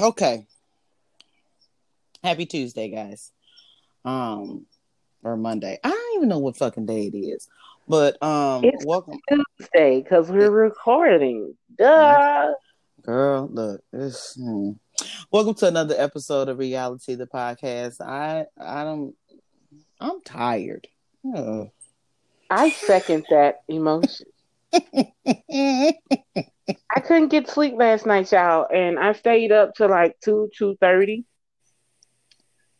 okay. Happy Tuesday, guys. Um, or Monday. I don't even know what fucking day it is. But um, It's welcome, Tuesday because we're recording. Duh. girl. Look, this. Hmm. Welcome to another episode of Reality the podcast. I I don't. I'm tired. Oh. I second that emotion. I couldn't get sleep last night, y'all, and I stayed up to like two, two thirty.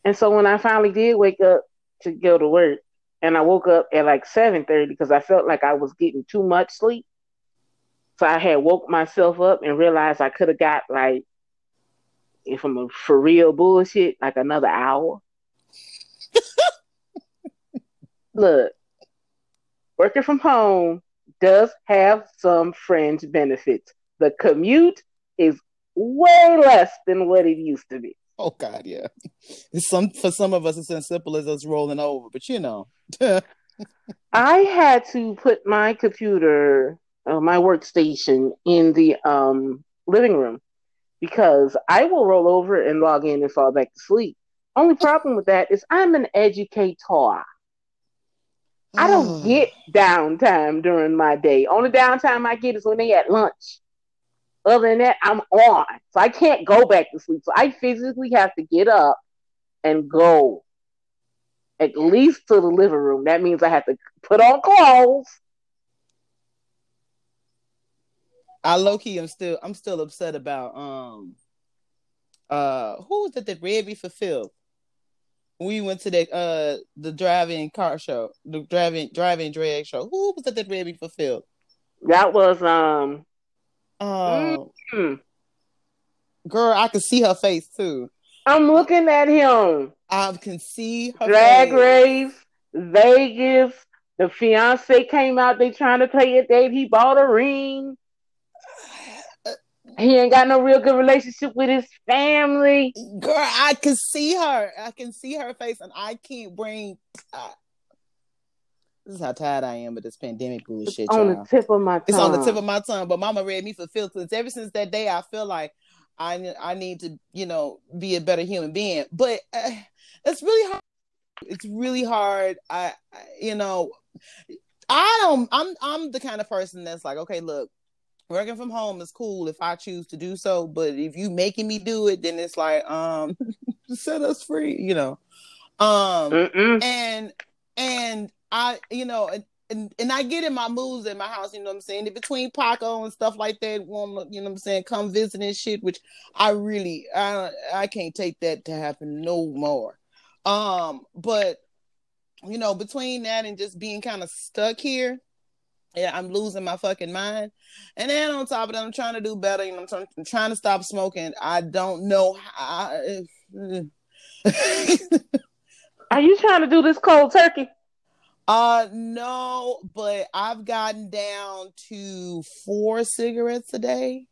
And so when I finally did wake up to go to work, and I woke up at like seven thirty because I felt like I was getting too much sleep. So I had woke myself up and realized I could have got like, if I'm a for real bullshit, like another hour. Look, working from home does have some fringe benefits. The commute is way less than what it used to be. Oh God, yeah. It's some for some of us, it's as simple as us rolling over, but you know. I had to put my computer, uh, my workstation, in the um, living room because I will roll over and log in and fall back to sleep. Only problem with that is I'm an educator. I don't get downtime during my day. Only downtime I get is when they at lunch. Other than that, I'm on. So I can't go back to sleep. So I physically have to get up and go at least to the living room. That means I have to put on clothes. I low key am still I'm still upset about um uh who was it that read me for Phil? We went to the uh the driving car show, the driving driving drag show. Who was it that for Phil? That was um Um hmm. girl, I can see her face too. I'm looking at him. I can see her Drag face. Race, Vegas. The fiance came out. They trying to play a date. He bought a ring. He ain't got no real good relationship with his family. Girl, I can see her. I can see her face, and I can't bring. Uh, this is how tired I am with this pandemic bullshit. on y'all. the tip of my tongue. It's on the tip of my tongue, but Mama read me for. Since ever since that day, I feel like I I need to, you know, be a better human being. But uh, it's really hard. It's really hard. I, I, you know, I don't. I'm I'm the kind of person that's like, okay, look, working from home is cool if I choose to do so, but if you making me do it, then it's like, um, set us free, you know. Um, Mm-mm. and and I, you know, and, and and I get in my moods at my house, you know what I'm saying? In between Paco and stuff like that, want you know what I'm saying, come visit and shit, which I really I I can't take that to happen no more. Um, but you know, between that and just being kind of stuck here, yeah, I'm losing my fucking mind. And then on top of that, I'm trying to do better. You know, I'm, trying, I'm trying to stop smoking. I don't know how. Are you trying to do this cold turkey? Uh no, but I've gotten down to four cigarettes a day,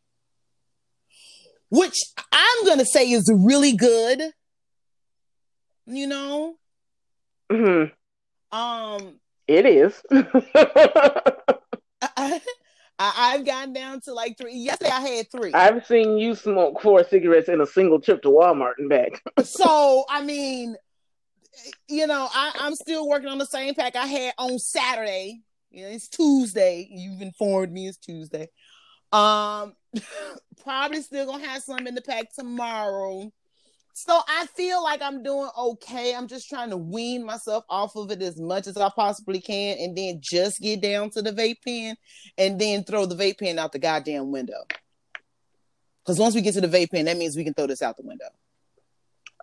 which I'm gonna say is really good. You know, hmm um, It is. I, have gotten down to like three. Yesterday I had three. I've seen you smoke four cigarettes in a single trip to Walmart and back. so I mean, you know, I, I'm still working on the same pack I had on Saturday. You know, it's Tuesday. You've informed me it's Tuesday. Um, probably still gonna have some in the pack tomorrow. So I feel like I'm doing okay. I'm just trying to wean myself off of it as much as I possibly can, and then just get down to the vape pen, and then throw the vape pen out the goddamn window. Because once we get to the vape pen, that means we can throw this out the window.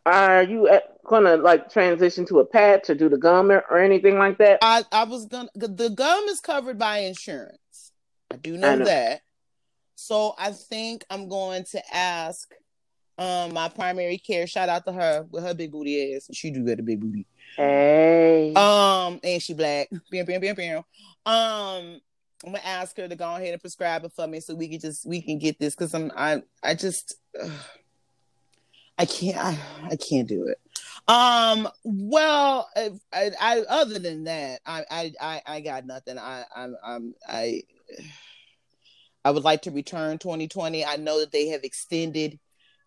Are you gonna like transition to a patch or do the gum or, or anything like that? I, I was gonna the gum is covered by insurance. I do know, I know. that. So I think I'm going to ask um my primary care, shout out to her with her big booty ass. She do got a big booty. Hey. Um and she black. Bam, bam, bam, bam. Um I'm gonna ask her to go ahead and prescribe it for me so we can just we can get this because I'm I I just ugh, I can't I, I can't do it. Um. Well, I, I, I other than that, I, I, I, I got nothing. I, I'm, I'm, I, I would like to return 2020. I know that they have extended,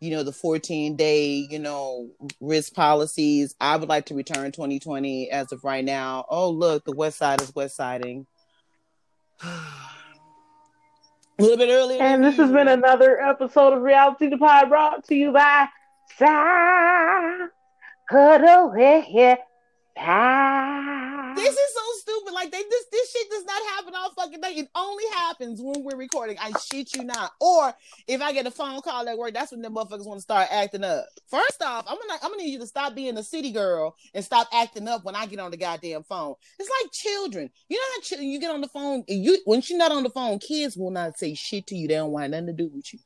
you know, the 14 day, you know, risk policies. I would like to return 2020 as of right now. Oh, look, the West Side is West Siding. A little bit earlier. And this has been another episode of Reality the Pod brought to you by Side Cuddle this is so stupid. Like they this this shit does not happen all fucking day. It only happens when we're recording. I shit you not. Or if I get a phone call at work, that's when the motherfuckers want to start acting up. First off, I'm gonna I'm gonna need you to stop being a city girl and stop acting up when I get on the goddamn phone. It's like children. You know how children you get on the phone you once you're not on the phone, kids will not say shit to you. They don't want nothing to do with you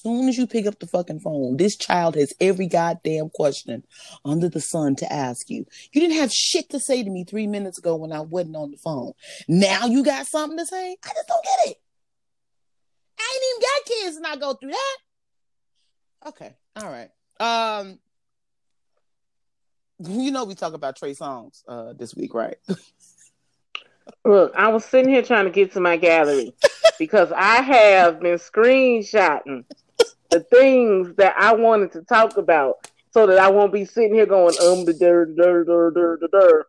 soon as you pick up the fucking phone, this child has every goddamn question under the sun to ask you. You didn't have shit to say to me three minutes ago when I wasn't on the phone. Now you got something to say? I just don't get it. I ain't even got kids and I go through that. Okay. All right. Um you know we talk about Trey Songz uh this week, right? Look, I was sitting here trying to get to my gallery because I have been screenshotting the things that I wanted to talk about so that I won't be sitting here going um the der der der der der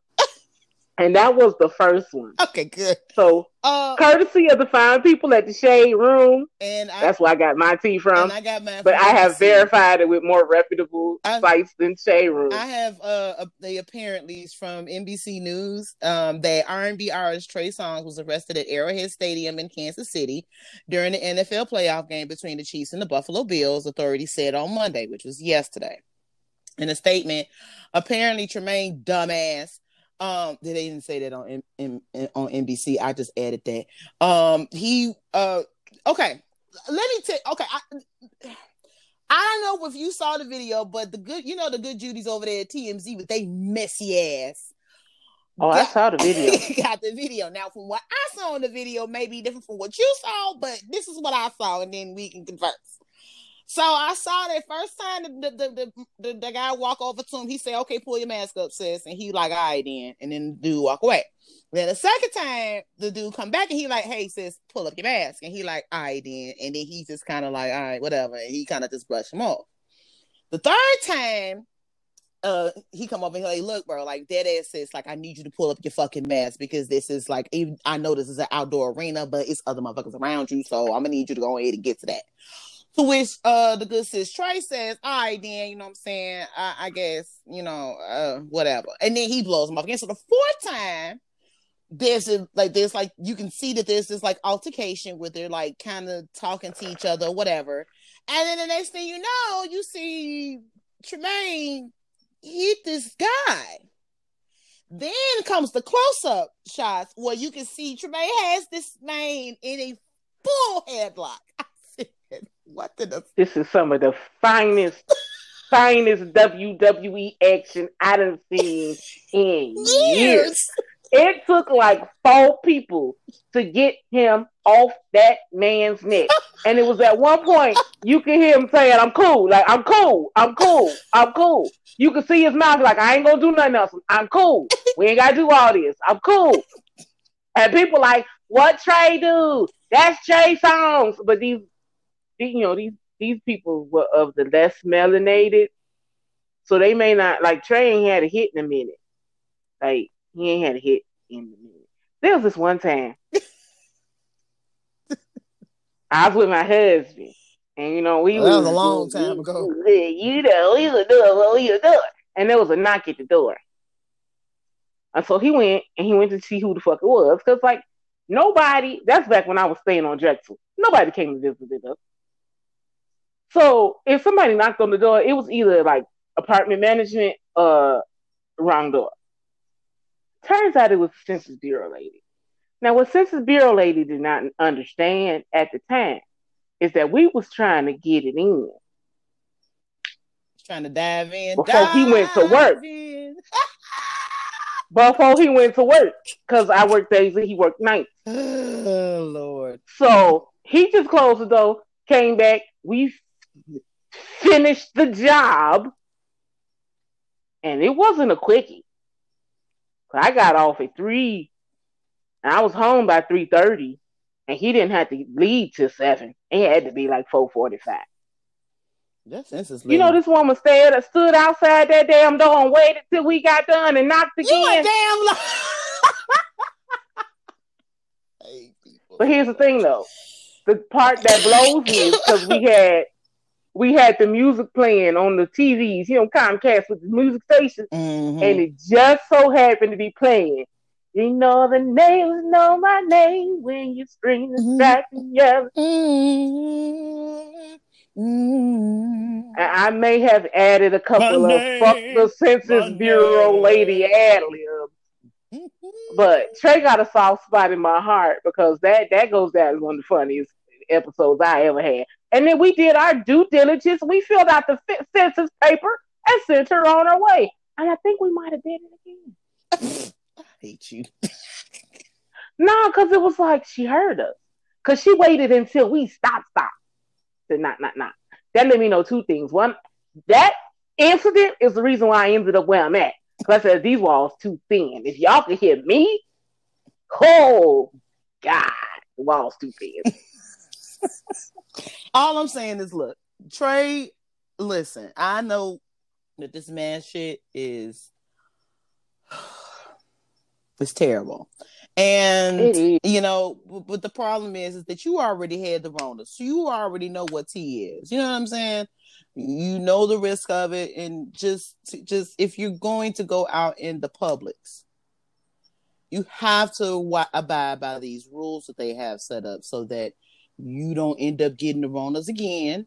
and that was the first one. Okay, good. So, uh, courtesy of the fine people at the Shade Room, and I, that's where I got my tea from. I got my, but I have verified it with more reputable I, sites than Shade Room. I have uh, the apparently from NBC News um, that R&B artist Trey Songz was arrested at Arrowhead Stadium in Kansas City during the NFL playoff game between the Chiefs and the Buffalo Bills. Authorities said on Monday, which was yesterday. In a statement, apparently Tremaine dumbass um, they didn't say that on M- M- on NBC. I just added that. Um, he uh, okay. Let me tell. Okay, I. I don't know if you saw the video, but the good, you know, the good Judy's over there at TMZ with they messy ass. Oh, got, I saw the video. got the video. Now, from what I saw in the video, may be different from what you saw, but this is what I saw, and then we can converse. So I saw that first time the the, the the, the, guy walk over to him, he said, Okay, pull your mask up, sis. And he like, all right then. And then the dude walk away. Then the second time the dude come back and he like, Hey sis, pull up your mask. And he like, all right then. And then he just kind of like, all right, whatever. And he kind of just brushed him off. The third time, uh he come up and he like, look, bro, like dead ass says, like, I need you to pull up your fucking mask because this is like even I know this is an outdoor arena, but it's other motherfuckers around you. So I'm gonna need you to go ahead and get to that. To which uh the good sis Trey says, All right, then, you know what I'm saying? I, I guess, you know, uh, whatever. And then he blows him off again. So the fourth time, there's a, like there's like you can see that there's this like altercation where they're like kind of talking to each other, whatever. And then the next thing you know, you see Tremaine hit this guy. Then comes the close-up shots where you can see Tremaine has this man in a full headlock. What the? This is some of the finest, finest WWE action I done seen in years. years. It took like four people to get him off that man's neck. And it was at one point you can hear him saying, I'm cool, like I'm cool, I'm cool, I'm cool. You can see his mouth like I ain't gonna do nothing else. I'm cool. We ain't gotta do all this. I'm cool. And people like, what Trey do? That's Trey Songz. But these you know these these people were of the less melanated, so they may not like Trey ain't had a hit in a minute. Like he ain't had a hit in a minute. There was this one time I was with my husband, and you know we well, that was a long time ago. You know we were doing what we were doing, and there was a knock at the door. And so he went and he went to see who the fuck it was. Cause like nobody that's back when I was staying on Drexel. Nobody came to visit us. So if somebody knocked on the door, it was either like apartment management or wrong door. Turns out it was the Census Bureau lady. Now, what Census Bureau lady did not understand at the time is that we was trying to get it in. Trying to dive in. Before dive he went to work. before he went to work. Because I worked days and he worked nights. Oh, Lord. So he just closed the door, came back. We finished the job. And it wasn't a quickie. I got off at three, and I was home by three thirty, and he didn't have to leave till seven. It had to be like four forty five. That's census You know, this woman stayed, uh, stood outside that damn door and waited till we got done and knocked again. You again. a damn lie. I hate people. But here's the thing, though. The part that blows me is because we had we had the music playing on the TVs, you know, Comcast with the music station, Mhm. and it just so happened to be playing. You know the neighbors know my name when you scream and Mhm. strike and yell. Mm-hmm. Mm-hmm. I may have added a couple My of fuck the Census Bureau name. lady ad libs. But Trey got a soft spot in my heart because that that goes down as one of the funniest episodes I ever had. And then we did our due diligence. We filled out the fi- census paper and sent her on her way. And I think we might have did it again. I hate you. No, because it was like she heard us. Because she waited until we stopped, stop. Said, not, not, not. That let me know two things. One, that incident is the reason why I ended up where I'm at. Because I said, these walls too thin. If y'all could hear me, oh, God, the walls too thin. All I'm saying is, look, Trey. Listen, I know that this man shit is it's terrible, and you know, but, but the problem is, is that you already had the Rona, so you already know what tea is. You know what I'm saying? You know the risk of it, and just, just if you're going to go out in the publics, you have to abide by these rules that they have set up, so that you don't end up getting the Ronas again,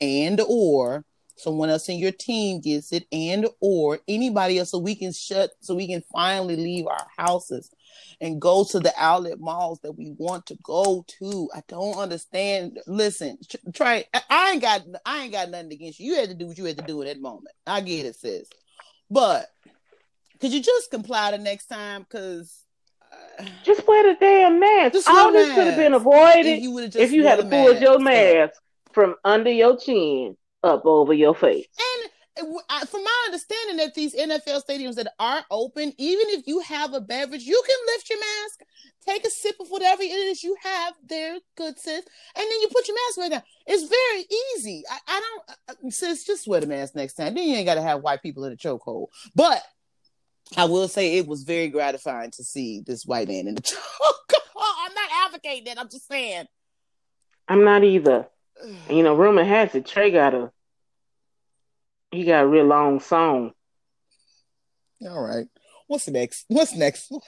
and or someone else in your team gets it, and or anybody else, so we can shut, so we can finally leave our houses and go to the outlet malls that we want to go to. I don't understand. Listen, try. I- ain't got, I ain't got nothing against you. You had to do what you had to do at that moment. I get it, sis, but could you just comply the next time? Because. Uh, Just wear the damn mask. Just All this could have been avoided if you if you had pulled your mask. from under your chin up over your face. And uh, from my understanding, that these NFL stadiums that are open, even if you have a beverage, you can lift your mask, take a sip of whatever it is you have there, good sis, and then you put your mask right down. It's very easy. I, I don't, uh, sis, just wear the mask next time. Then you ain't got to have white people in a chokehold. But I will say it was very gratifying to see this white man in the chokehold. I'm not advocating that. I'm just saying. I'm not either. You know, rumor has it Trey got a he got a real long song. All right. What's next? What's next?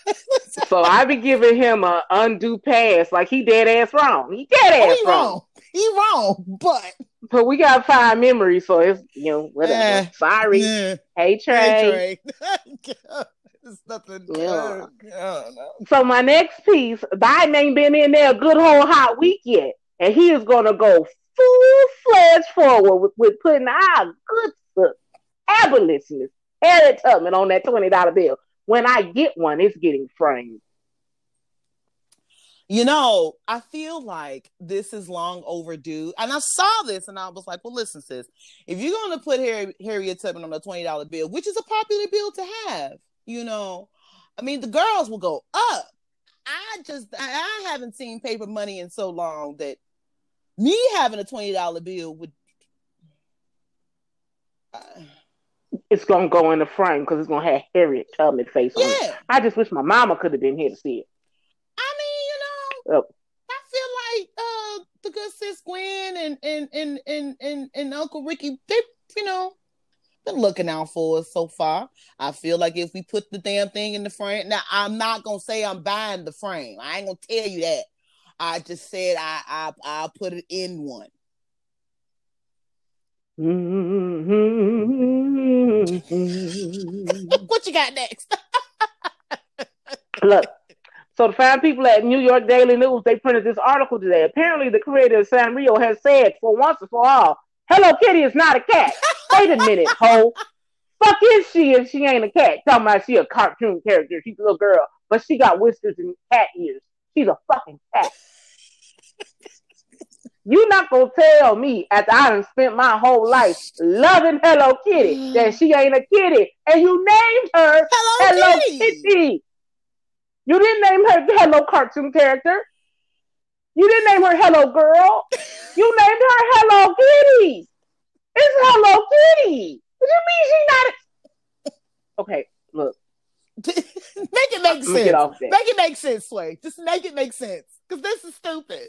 So I be giving him a undue pass, like he dead ass wrong. He dead Oh, ass wrong. wrong. He wrong, but but we got five memories, so it's you know whatever. Eh, Sorry. yeah. Hey Trey. Hey, Trey. it's nothing. Yeah. uh. So my next piece, Biden ain't been in there a good whole hot week yet, and he is gonna go full fledged forward with, with putting our good foot abolitionist Harriet Tubman on that twenty dollar bill. When I get one, it's getting framed. You know, I feel like this is long overdue. And I saw this and I was like, well, listen, sis, if you're going to put Harry, Harriet Tubman on a $20 bill, which is a popular bill to have, you know, I mean, the girls will go up. I just, I, haven't seen paper money in so long that me having a $20 bill would. Uh, It's gonna go in the frame because it's gonna have Harriet Tubman face on it. I just wish my mama could have been here to see it. I know, Oh. I feel like uh the good sis Gwen and and and and and, and Uncle Ricky, they you know been looking out for us so far. I feel like if we put the damn thing in the frame, now I'm not gonna say I'm buying the frame. I ain't gonna tell you that. I just said I I I'll put it in one. Mm-hmm. What you got next? Look, so the fine people at New York Daily News, they printed this article today. Apparently, the creator of Sanrio has said for once and for all, Hello Kitty is not a cat. Wait a minute, ho. Fuck is she if she ain't a cat? Talking about she a cartoon character. She's a little girl, but she got whiskers and cat ears. She's a fucking cat. You not gonna tell me after I done spent my whole life loving Hello Kitty that she ain't a kitty, and you named her Hello, Hello Kitty. Kitty. You didn't name her Hello cartoon character. You didn't name her Hello Girl. You named her Hello Kitty. It's Hello Kitty. What do you mean she not? Okay, look. make it make sense. Make it make sense, Sway. Just make it make sense. Because this is stupid.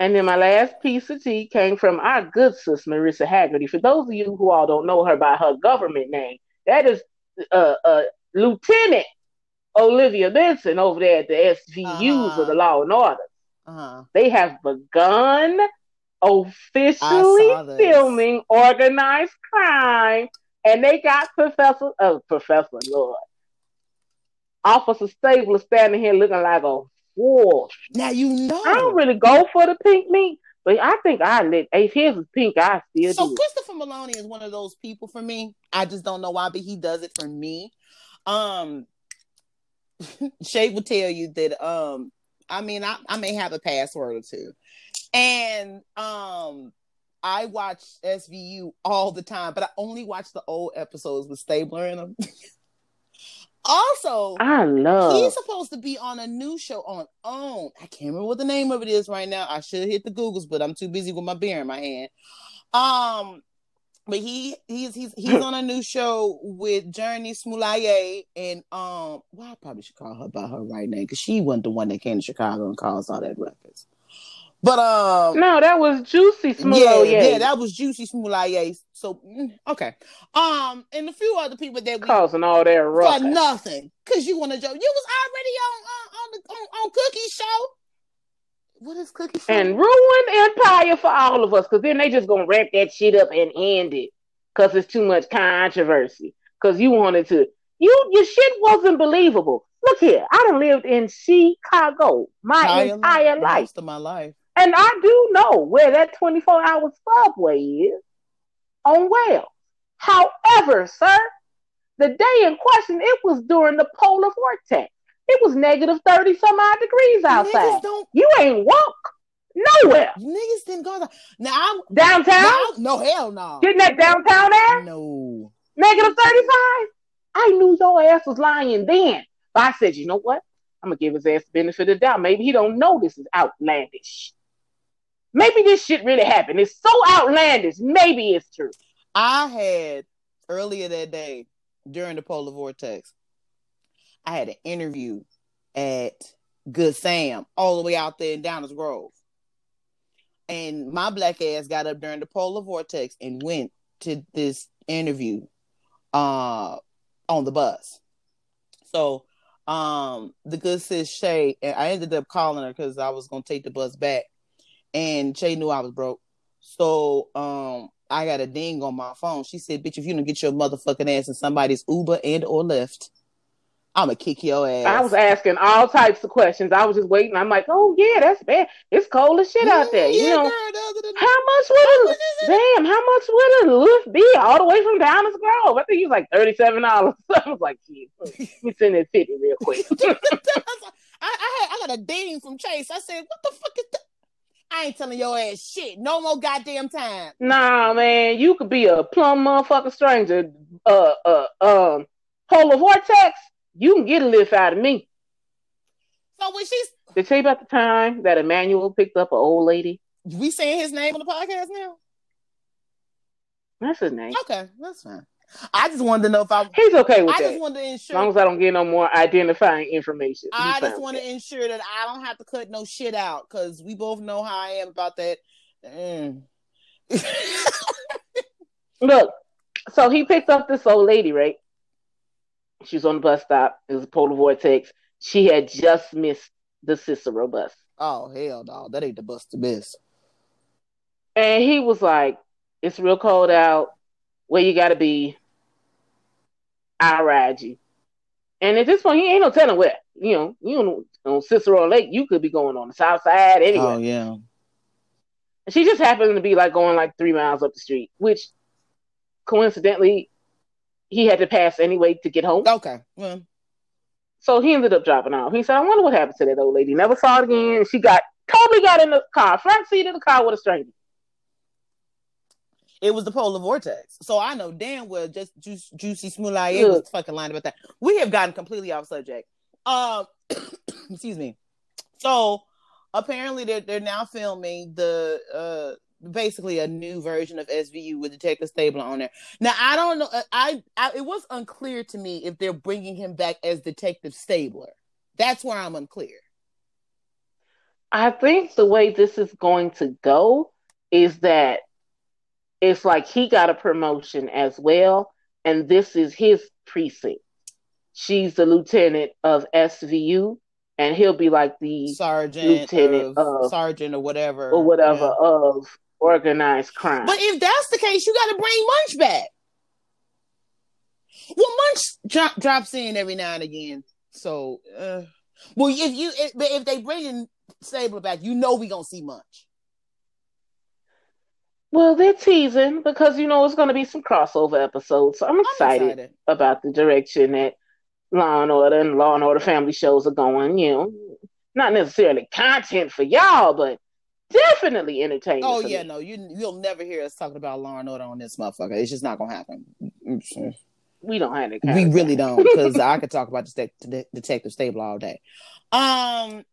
And then my last piece of tea came from our good sis Mariska Hargitay. For those of you who all don't know her by her government name, that is uh, uh, Lieutenant Olivia Benson over there at the SVUs Uh-huh. of the Law and Order. Uh-huh. They have begun officially filming organized crime, and they got Professor, uh, Professor Lord, Officer Stabler standing here looking like a fool. Now you know. I don't really go for the pink meat, but I think I let if his is pink, I still So do. it. Christopher Meloni is one of those people for me. I just don't know why, but he does it for me. Um Shay will tell you that um I mean I, I may have a password or two. And um I watch SVU all the time, but I only watch the old episodes with Stabler in them. also, I love. He's supposed to be on a new show on OWN. I can't remember what the name of it is right now. I should hit the Googles, but I'm too busy with my beer in my hand. Um, but he he's he's he's on a new show with Journey Smollett and um. Well, I probably should call her by her right name because she wasn't the one that came to Chicago and caused all that ruckus. But um, no, that was Juicy yeah, yeah, that was Juicy Smollett. So mm, okay, um, and a few other people that we causing all that ruckus. for nothing because you want to joke. You was already on on on, the, on, on Cookie's show. What is Cookie show? and ruin empire for all of us because then they just gonna wrap that shit up and end it because it's too much controversy because you wanted to you your shit wasn't believable look here i done lived in chicago my entire life most of my life. and i do know where that 24 hour subway is on Wells. however sir the day in question it was during the polar vortex it was negative 30 some odd degrees outside you ain't walk nowhere Niggas didn't go. Now, I'm Downtown? now no hell no. Getting that downtown air? No. Negative 35? I knew your ass was lying then. But I said, you know what? I'm gonna give his ass the benefit of the doubt. Maybe he don't know this is outlandish. Maybe this shit really happened. It's so outlandish. Maybe it's true. I had earlier that day during the polar vortex. I had an interview at Good Sam all the way out there in Downers Grove. And my black ass got up during the polar vortex and went to this interview uh on the bus. So um the good sis Shay and I ended up calling her because I was gonna take the bus back and Shay knew I was broke. So um I got a ding on my phone. She said, Bitch, if you don't get your motherfucking ass in somebody's Uber and or Lyft, I'ma kick your ass. I was asking all types of questions. I was just waiting. I'm like, oh yeah, that's bad. It's cold as shit out there. Mm, You know, girl, the other than- how much would much it is it? damn, how much would a Lyft be all the way from Downers Grove? I think he was like $37. I was like, shit, let me send that 50 real quick. I, I had I got a ding from Chase. I said, "What the fuck is that?" I ain't telling your ass shit. No more goddamn time. Nah, man, you could be a plum motherfucking stranger. Uh, uh, um, polar vortex. You can get a lift out of me. So when she's Did tell you about the time that Emmanuel picked up an old lady? we saying his name on the podcast now? That's his name. Okay, that's fine. I just wanted to know if I. He's okay with I that. just wanted to As long ensure. as I don't get no more identifying information. I just want to ensure that I don't have to cut no shit out because we both know how I am about that. Mm. Look, so he picked up this old lady, right? She was on the bus stop. It was a polar vortex. She had just missed the Cicero bus. oh hell no, that ain't the bus to miss. And he was like, It's real cold out. Where you gotta be. I'll ride you. And at this point, he ain't no telling where. You know, you know, on Cicero Lake, you could be going on the south side anyway. Oh yeah. And she just happened to be like going like three miles up the street, which coincidentally he had to pass anyway to get home. Okay. Well, So he ended up dropping off. He said, I wonder what happened to that old lady. Never saw it again. She got totally got in the car, front seat of the car with a stranger. it was the polar vortex. So I know damn well just Juicy Smollett Look. was fucking lying about that. We have gotten completely off subject. Um, excuse me. So apparently they're they're now filming the uh basically a new version of SVU with Detective Stabler on there. Now I don't know. uh, I, I it was unclear to me if they're bringing him back as Detective Stabler. That's where I'm unclear. I think the way this is going to go is that it's like he got a promotion as well, and this is his precinct. She's the lieutenant of SVU, and he'll be like the Sergeant, Lieutenant of, of- sergeant or whatever, or whatever Yeah. of organized crime. But if that's the case, you got to bring Munch back. Well, Munch dro- drops in every now and again. So, uh, well, if you if, but if they bring in Stabler back, you know we gonna see Munch. well, they're teasing because you know it's going to be some crossover episodes. So I'm I'm excited, excited. about the direction that Law and Order and Law and Order family shows are going. You know, not necessarily content for y'all, but definitely entertaining. Oh yeah, me. no, you you'll never hear us talking about Law and Order on this motherfucker. It's just not gonna happen. we don't have. Kind We really don't, because I could talk about Det- Detective Stabler all day. Um,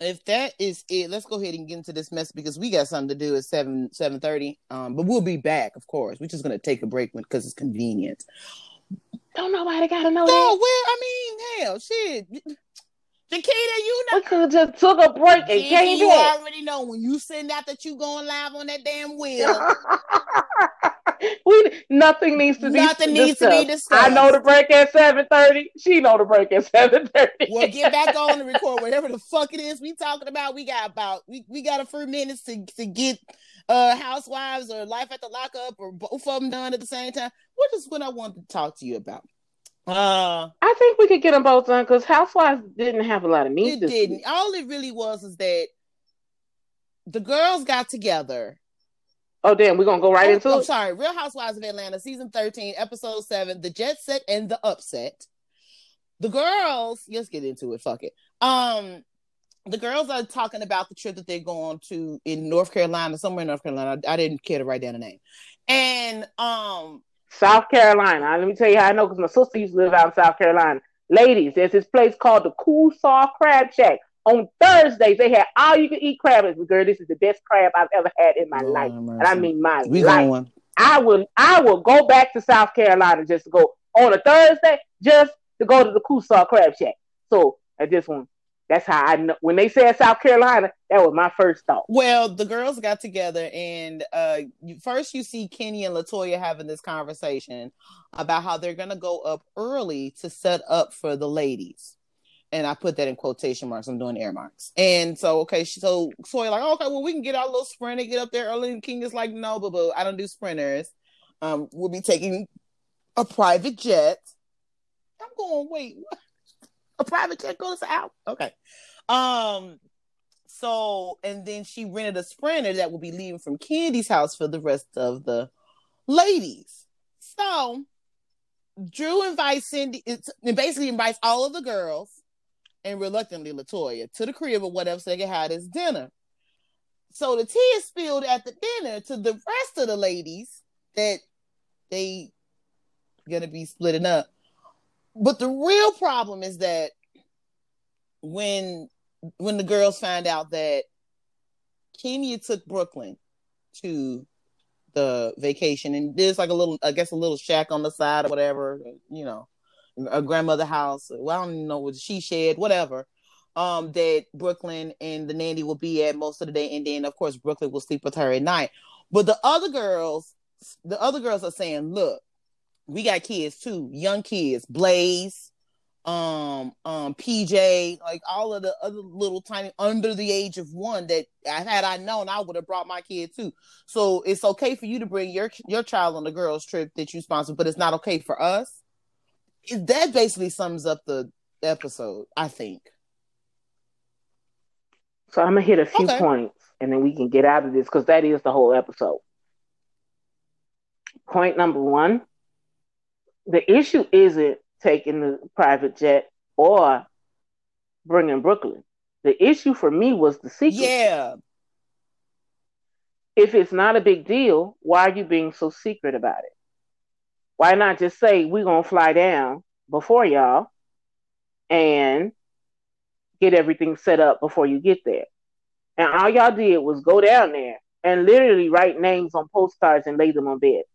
if that is it, let's go ahead and get into this mess because we got something to do at seven seven thirty. Um, but we'll be back, of course. We're just gonna take a break because it's convenient. Don't nobody got to know No, that. well, I mean, hell, shit. Jaquita, you know. We could have just took a break and Jaquita, came you back. already know when you send out that you going live on that damn wheel. we nothing needs to be Nothing needs to be discussed. I know the break at seven thirty. She know the break at seven thirty. We'll get back on and record whatever the fuck it is we talking about. We got about we, we got a few minutes to to get uh housewives or life at the lockup or both of them done at the same time. What is what I wanted to talk to you about. Uh I think we could get them both done because Housewives didn't have a lot of meat. it didn't. week. All it really was is that the girls got together. Oh damn, we're gonna go right Oh, into I'm it. sorry, Real Housewives of Atlanta, season 13, episode 7, the jet set and the upset. The girls, let's get into it. Fuck it. Um, the girls are talking about the trip that they're going to in North Carolina, somewhere in North Carolina. I, I didn't care to write down the name. And um, South Carolina. Let me tell you how I know because my sister used to live out in South Carolina. Ladies, there's this place called the Coosaw Crab Shack. On Thursdays, they had all you can eat crab. And girl, this is the best crab I've ever had in my Lord life. have And I mean my we life. going. I will I will go back to South Carolina just to go on a Thursday just to go to the Coosaw Crab Shack. So I just want that's how I know when they said South Carolina, that was my first thought. Well, the girls got together, and uh, first you see Kenya and Latoya having this conversation about how they're gonna go up early to set up for the ladies, and I put that in quotation marks. I'm doing air marks, and so okay, so Toya like, okay, well we can get our little sprinter, get up there early. And King is like, no, boo boo, I don't do sprinters. Um, we'll be taking a private jet. I'm going. Wait, what? A private jet goes out? Okay. Um. So, and then she rented a sprinter that will be leaving from Kandi's house for the rest of the ladies. So, Drew invites Cindy, and basically invites all of the girls, and reluctantly Latoya to the crib or whatever, so they can have this dinner. So the tea is spilled at the dinner to the rest of the ladies that they gonna be splitting up. But the real problem is that when when the girls find out that Kenya took Brooklyn to the vacation and there's like a little I guess a little shack on the side or whatever, you know, a grandmother house. Well, I don't know what she shed, whatever. Um, that Brooklyn and the nanny will be at most of the day, and then of course Brooklyn will sleep with her at night. But the other girls, the other girls are saying, "Look, we got kids too, young kids, Blaze, um, um, PJ, like all of the other little tiny under the age of one that I had I known, I would have brought my kid too. So it's okay for you to bring your your child on the girls' trip that you sponsor, but it's not okay for us. That basically sums up the episode, I think. So I'm gonna hit a few Okay. points and then we can get out of this because that is the whole episode. Point number one: the issue isn't taking the private jet or bringing Brooklyn. The issue for me was the secret. Yeah, if it's not a big deal, why are you being so secret about it? Why not just say we're gonna fly down before y'all and get everything set up before you get there? And all y'all did was go down there and literally write names on postcards and lay them on beds.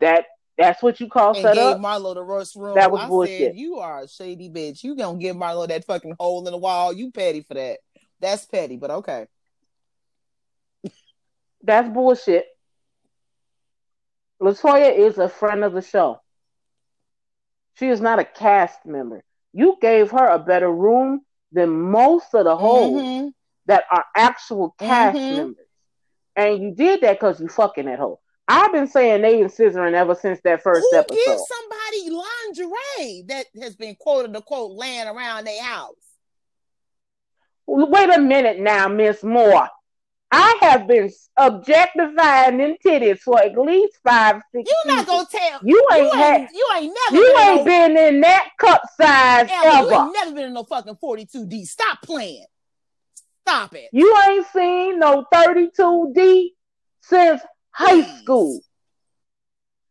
That that's what you call and set gave up. Marlo the worst room. That was I bullshit. Said, you are a shady bitch. You gonna give Marlo that fucking hole in the wall. You petty for that. That's petty, but okay. That's bullshit. Latoya is a friend of the show. She is not a cast member. You gave her a better room than most of the hoes Mhm. that are actual cast Mhm. members. And you did that because you fucking that hoe. I've been saying they and scissoring ever since that first Who episode. gives somebody lingerie that has been quoted unquote laying around their house? Wait a minute now, Miss Moore. I have been objectifying them titties for at least five, six You not gonna tell You ain't you had ain't, you ain't never you been ain't no, been in that cup size Ellen, you ever. ain't never been in no fucking 42D. Stop playing. Stop it. You ain't seen no 32D since high school.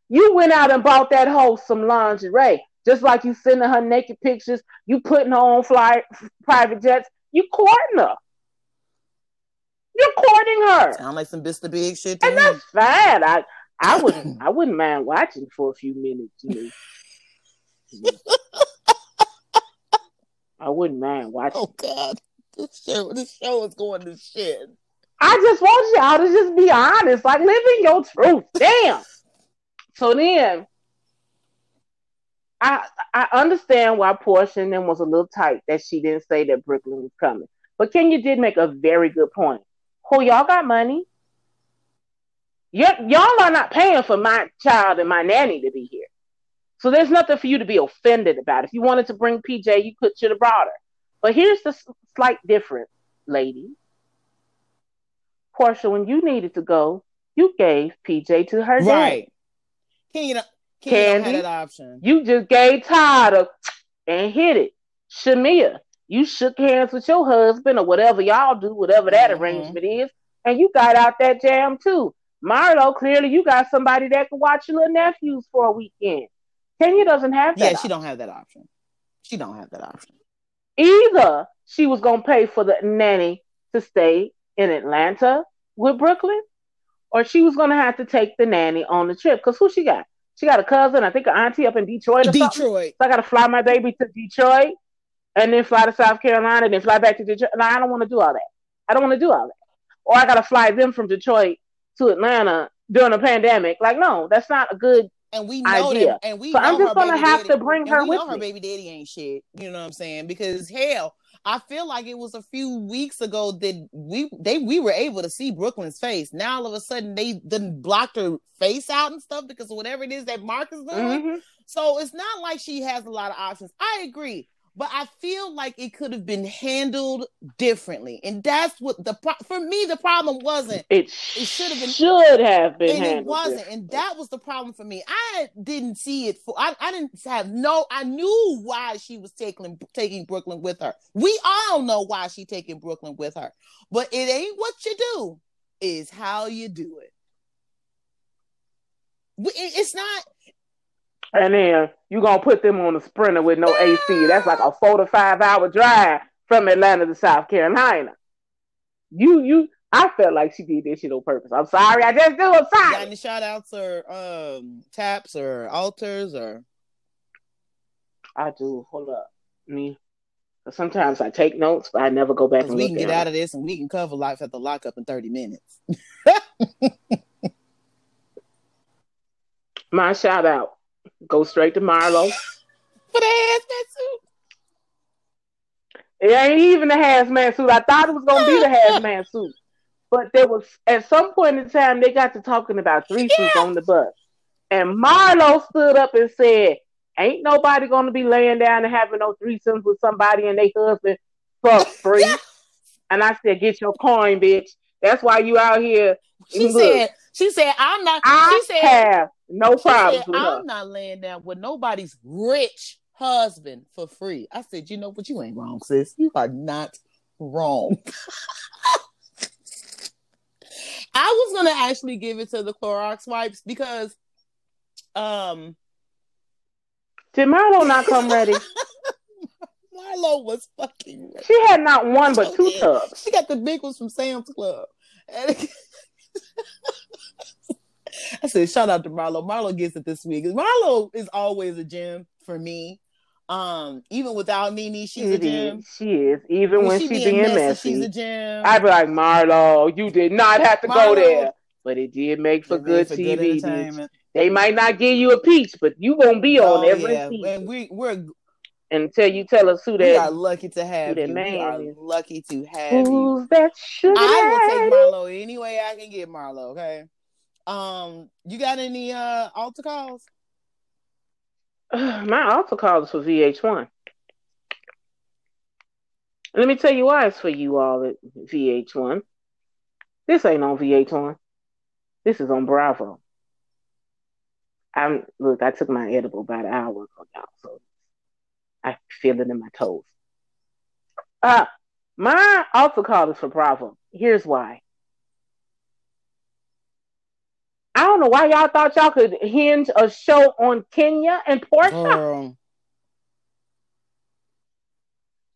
You went out and bought that hoe some lingerie. Just like you sending her naked pictures, you putting her on fly private jets. You courting her. You're courting her. Sound like some Mr. Big shit And me. that's fine. I I wouldn't I wouldn't mind watching for a few minutes, you know. I wouldn't mind watching. Oh God. This show this show is going to shit. I just want y'all to just be honest, like living your truth. Damn. So then, I I understand why Porsha them was a little tight that she didn't say that Brooklyn was coming. But Kenya did make a very good point. Oh, y'all got money. Y- y'all are not paying for my child and my nanny to be here. So there's nothing for you to be offended about. If you wanted to bring PJ, you could should have brought her. But here's the slight difference, lady. Porsha, when you needed to go, you gave PJ to her dad. Right. Can you don't can you don't Kandi? that option? You just gave Todd a and hit it. Shamea, you shook hands with your husband or whatever y'all do, whatever that Mhm. arrangement is, and you got out that jam too. Marlo, clearly you got somebody that can watch your little nephews for a weekend. Kenya doesn't have that. Yeah, she don't have that option. She don't have that option. Either she was gonna pay for the nanny to stay in Atlanta with Brooklyn, or she was gonna have to take the nanny on the trip. Cause who she got? She got a cousin, I think an auntie up in Detroit or something. Detroit. So I gotta fly my baby to Detroit and then fly to South Carolina and then fly back to Detroit. No, I don't want to do all that. I don't want to do all that. Or I gotta fly them from Detroit to Atlanta during a pandemic. Like, no, that's not a good. And we know idea. that, and we So I'm just gonna have daddy- to bring and her with know her me. baby daddy ain't shit. You know what I'm saying? Because hell, I feel like it was a few weeks ago that we they we were able to see Brooklyn's face. Now all of a sudden they done blocked her face out and stuff because of whatever it is that Marc is doing. Mhm. So it's not like she has a lot of options. I agree, but I feel like it could have been handled differently, and that's what the pro- for me the problem wasn't. It, it should've been- should have been and it wasn't, and that was the problem for me. I didn't see it for. I, I didn't have no. I knew why she was taking taking Brooklyn with her. We all know why she taking Brooklyn with her, but it ain't what you do; is how you do it- It's not. And then you gonna put them on a sprinter with no AC. That's like a four to five hour drive from Atlanta to South Carolina. You you I felt like she did this shit on purpose. I'm sorry, I just do. I'm Got sorry. any shout outs or um taps or altars or I do. Hold up. Me. Sometimes I take notes, but I never go back and we can get out of this and we can cover life at the lockup in 30 minutes. My shout out. Go straight to Marlo. For the hazmat suit. It ain't even the hazmat suit. I thought it was gonna be the hazmat suit. But there was at some point in time they got to talking about threesomes Yeah. on the bus. And Marlo stood up and said, Ain't nobody gonna be laying down and having no threesomes with somebody and their husband for free. Yeah. And I said, Get your coin, bitch. That's why you out here. She Look, said, she said, I'm not I she said have no problem. I'm not laying down with nobody's rich husband for free. I said, you know what? You ain't wrong, sis. You are not wrong. I was gonna actually give it to the Clorox wipes because um Did Marlo not come ready? Marlo was fucking ready. She had not one but two tubs. She got the big ones from Sam's Club. I said, shout out to Marlo. Marlo gets it this week. Marlo is always a gem for me. Um, even without Nene, she's It a gem. is. She is. Even when, When she, she being being messy, messy, she's a gem. I'd be like, Marlo, you did not have to go there. But it did make for good for TV. entertainment. They might not give you a peach, but you gonna be on Oh, every yeah. season And we we're until you tell us who we are that lucky to have that you. man we are is. lucky to have you. who's that sugar I will take Marlo any way I can get Marlo. Okay. Um, you got any uh altar calls? My altar call is for VH1. Let me tell you why it's for you all at VH1. This ain't on VH1. This is on Bravo. I'm look. I took my edible about an hour ago, y'all, so I feel it in my toes. Uh my altar call is for Bravo. Here's why. I don't know why y'all thought y'all could hinge a show on Kenya and Porsha. Girl,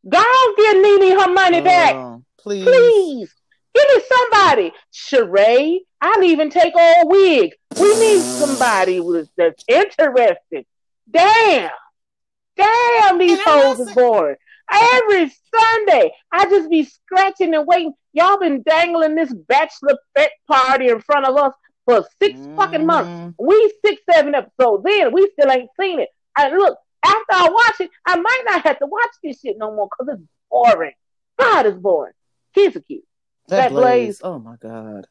Go on, give Nene her money back. please. Please. Give me somebody. Sheree, I'll even take a wig. We need somebody with, that's interested. Damn. Damn, these And I'm hoes is saying- boring. Every Sunday, I just be scratching and waiting. Y'all been dangling this bachelorette party in front of us for 6 fucking months. Mhm. We six, seven episodes in. We still ain't seen it. And look, after I watch it, I might not have to watch this shit no more because it's boring. God, it's boring. Kids are cute. That, That Blaze. Blaze. Oh my god.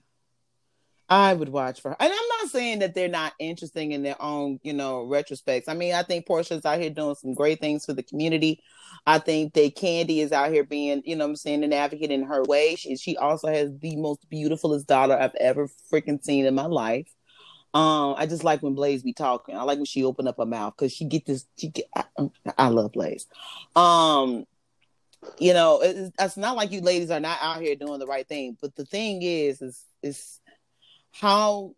I would watch for her. And I'm not saying that they're not interesting in their own, you know, retrospects. I mean, I think Porsha's out here doing some great things for the community. I think that Kandi is out here being, you know I'm saying, an advocate in her way. She she also has the most beautifulest daughter I've ever freaking seen in my life. Um, I just like when Blaze be talking. I like when she open up her mouth because she get this. She get. I, I love Blaze. Um, you know, it's, it's not like you ladies are not out here doing the right thing. But the thing is, is is how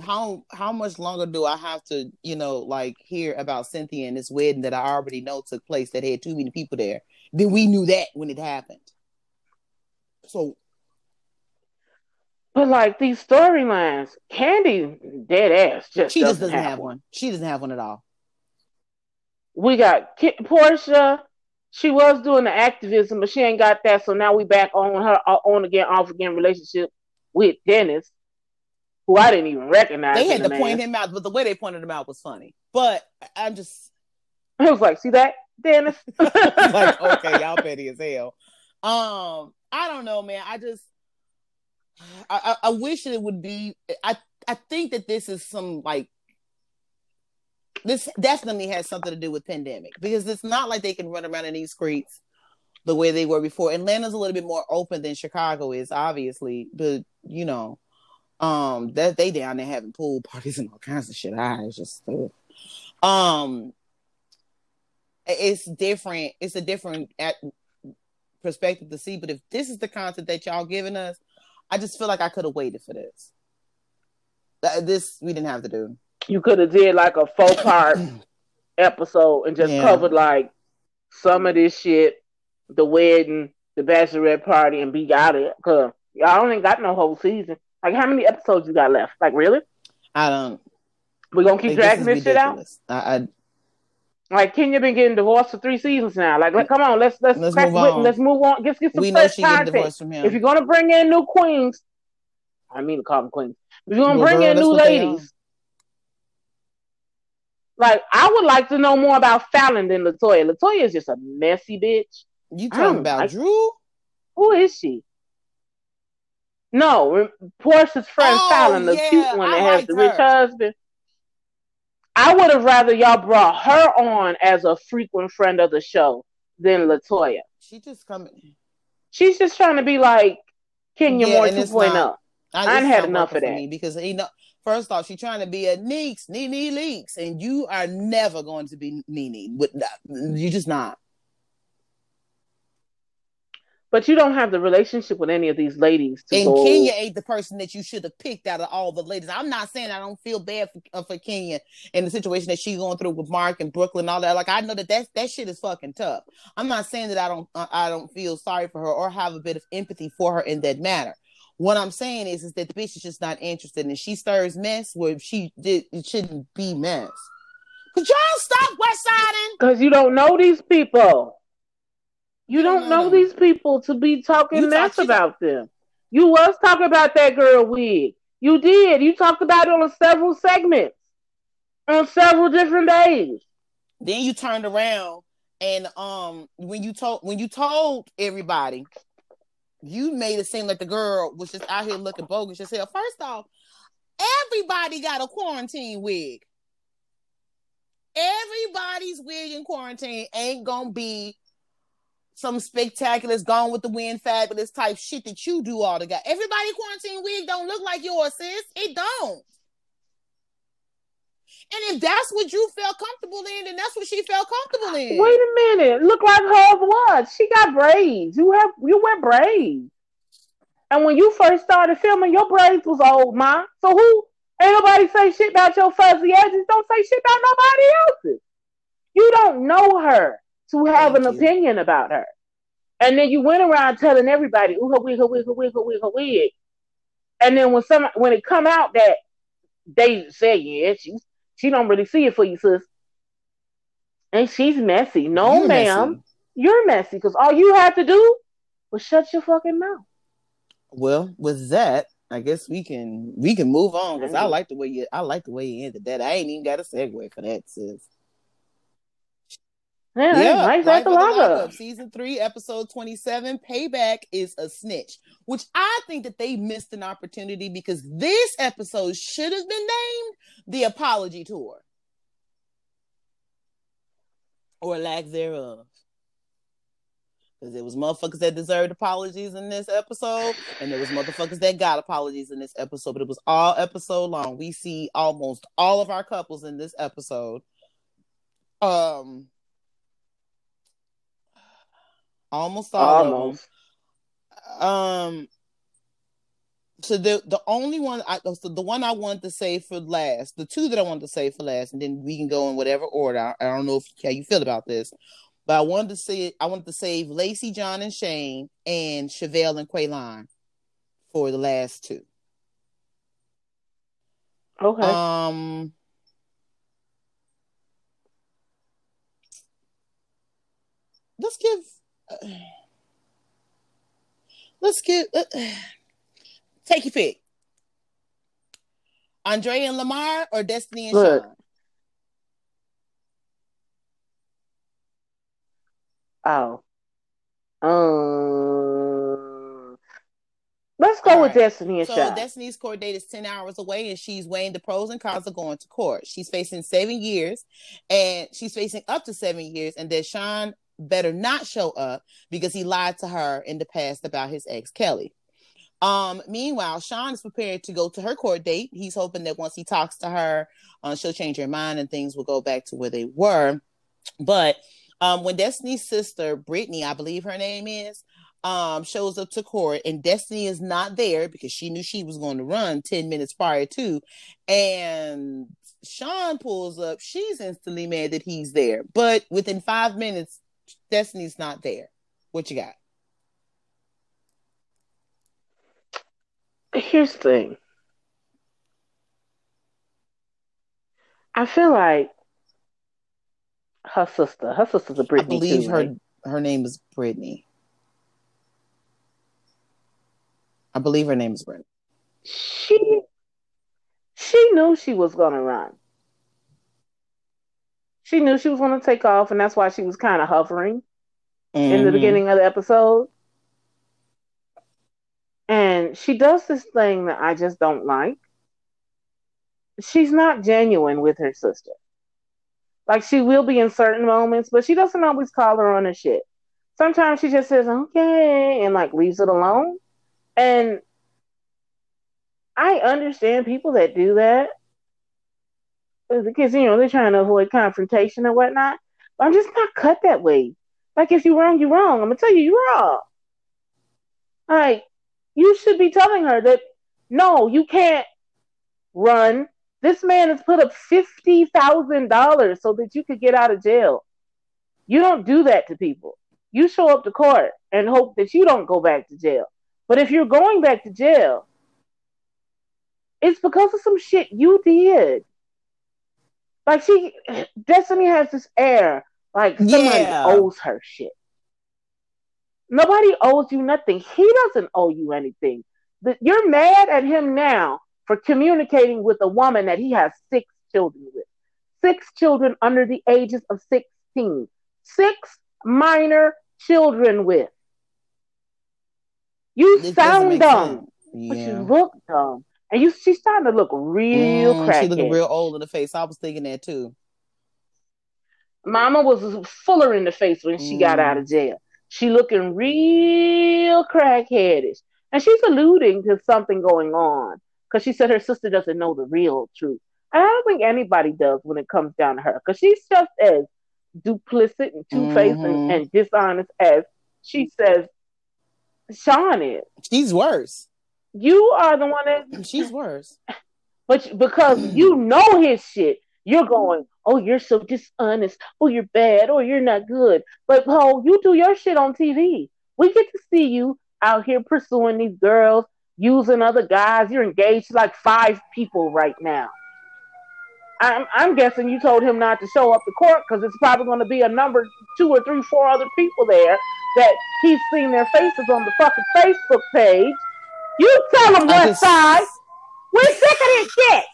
how how much longer do I have to, you know, like hear about Cynthia and this wedding that I already know took place that had too many people there? Then we knew that when it happened. So But like these storylines, Kandi dead ass just she doesn't, just doesn't have, have one. one. She doesn't have one at all. We got Ki- Porsha. She was doing the activism, but she ain't got that. So now we back on her uh, on again, off again relationship with Dennis, who I didn't even recognize. They had the to point man. him out, but the way they pointed him out was funny. But I'm just I was like, see that, Dennis? like, okay, y'all petty as hell. Um, I don't know, man. I just, I, I, I wish it would be. I, I think that this is some like, this definitely has something to do with pandemic because it's not like they can run around in these streets the way they were before. Atlanta's a little bit more open than Chicago is, obviously, but you know, um, that they down there having pool parties and all kinds of shit. I just, ugh. um, it's different. It's a different at perspective to see. But if this is the content that y'all giving us, I just feel like I could have waited for this. This we didn't have to do. you could have did like a four part episode and just Yeah. covered like some of this shit, the wedding, the bachelorette party, and be out of it. Cause y'all ain't got no whole season. Like how many episodes you got left? Like really? I don't. We're gonna keep like, dragging this this, shit out? I, I Like Kenya been getting divorced for three seasons now. Like let, come on, let's let's Let's move on. let's move on. Let's get some we know fresh she content. divorced from him. If you're gonna bring in new queens, I mean to call them queens. If you're gonna Well, bring girl, in new ladies, like I would like to know more about Falynn than Latoya. Latoya is just a messy bitch. you talking about like- Drew? Who is she? No, Porsha's friend Oh, Falynn, the yeah, cute one I that has liked the rich her. husband. I would have rather y'all brought her on as a frequent friend of the show than Latoya. She just coming. She's just trying to be like Kenya Yeah, Moore and it's 2.0. not. Oh. I, I it's had enough of that. me because you know, first off, she's trying to be a Neeks, Nene Leakes, and you are never going to be Nene. With that. you just not. But you don't have the relationship with any of these ladies to And go. Kenya ain't the person that you should have picked out of all the ladies. I'm not saying I don't feel bad for, uh, for Kenya in the situation that she's going through with Marc and Brooklyn and all that. Like I know that that that shit is fucking tough. I'm not saying that I don't uh, I don't feel sorry for her or have a bit of empathy for her in that matter. What I'm saying is, is that the bitch is just not interested, and she stirs mess where she did it shouldn't be mess. Could y'all stop West Siding? Because you don't know these people. You don't know these people to be talking You mess talk- about them. You was talking about that girl wig. You did. You talked about it on several segments on several different days. Then you turned around and um when you told when you told everybody, you made it seem like the girl was just out here looking bogus hell. First off, everybody got a quarantine wig. Everybody's wig in quarantine ain't gonna be some spectacular gone with the wind fabulous type shit that you do all the together. Everybody quarantine wig don't look like yours, sis. It don't. And if that's what you felt comfortable in, then that's what she felt comfortable in. Wait a minute. Look like Hub was. She got braids. You have you wear braids. And when you first started filming, your braids was old, ma. So who ain't nobody say shit about your fuzzy edges. Don't say shit about nobody else's. You don't know her to have Thank an you. opinion about her. And then you went around telling everybody, ooh, her wig, her wig, her wig, her wig, her wig. And then when some when it come out that they say, yeah, she she don't really see it for you, sis. And she's messy. No, You're ma'am. messy. You're messy because all you have to do was shut your fucking mouth. Well, with that, I guess we can we can move on because I Mhm. like the way you I like the way you ended that. I ain't even got a segue for that, sis. Yeah, Yeah, Life at the of the lockup. Lockup, season three, episode twenty-seven. Payback is a snitch, which I think that they missed an opportunity because this episode should have been named the apology tour, or lack thereof. Because there was motherfuckers that deserved apologies in this episode, and there was motherfuckers that got apologies in this episode, but it was all episode long. We see almost all of our couples in this episode. Um, almost all of them. Um. So the the only one I so the one I wanted to say for last, the two that I wanted to say for last, and then we can go in whatever order. I, I don't know if how you feel about this, but I wanted to say I wanted to save Lacey, John, and Shane, and Chevelle and Quaylon for the last two. Okay. Um. Let's give. let's get uh, take your pick. Andrea and Lamar or Destiny and Look. Sean? oh. Um. Let's go All with right. Destiny and So Sean. Destiny's court date is 10 hours away and she's weighing the pros and cons of going to court. She's facing seven years and she's facing up to seven years. And Sean better not show up because he lied to her in the past about his ex Kelly. Um, meanwhile, Sean is prepared to go to her court date. He's hoping that once he talks to her, uh, she'll change her mind and things will go back to where they were. But um, when Destiny's sister, Brittany, I believe her name is, um, shows up to court and Destiny is not there because she knew she was going to run 10 minutes prior to. And Sean pulls up. She's instantly mad that he's there. But within five minutes, Destiny's not there. What you got? Here's the thing. I feel like her sister, her sister's a Brittany I believe too, her right? her name is Brittany. I believe her name is Brittany. She she knew she was gonna run. She knew she was gonna take off, and that's why she was kind of hovering in the Mhm. beginning of the episode. And she does this thing that I just don't like. She's not genuine with her sister. Like she will be in certain moments, but she doesn't always call her on her shit. Sometimes she just says, okay, and like leaves it alone. And I understand people that do that because, you know, they're trying to avoid confrontation and whatnot. But I'm just not cut that way. Like if you're wrong, you're wrong. I'm gonna tell you you're wrong. Like you should be telling her that no, you can't run. This man has put up fifty thousand dollars so that you could get out of jail. You don't do that to people. You show up to court and hope that you don't go back to jail. But if you're going back to jail, it's because of some shit you did. Like she, Destiny has this air like somebody yeah. owes her shit. Nobody owes you nothing. He doesn't owe you anything. You're mad at him now for communicating with a woman that he has six children with. Six children under the ages of 16. Six minor children with. You it sound dumb, yeah. but you look dumb. And you she's starting to look real mm, cracky. She looking real old in the face. I was thinking that too. Mama was fuller in the face when she mm. got out of jail. She looking real crackheadish. And she's alluding to something going on because she said her sister doesn't know the real truth. And I don't think anybody does when it comes down to her because she's just as duplicit and two faced mm-hmm. and, and dishonest as she says Sean is. She's worse. You are the one that she's worse. But because you know his shit, you're going, oh, you're so dishonest. Oh, you're bad. Oh, you're not good. But oh, you do your shit on TV. We get to see you out here pursuing these girls, using other guys. You're engaged to like five people right now. I'm, I'm guessing you told him not to show up to court because it's probably going to be a number two or three, four other people there that he's seen their faces on the fucking Facebook page. You tell them what just... side. We're sick of this shit.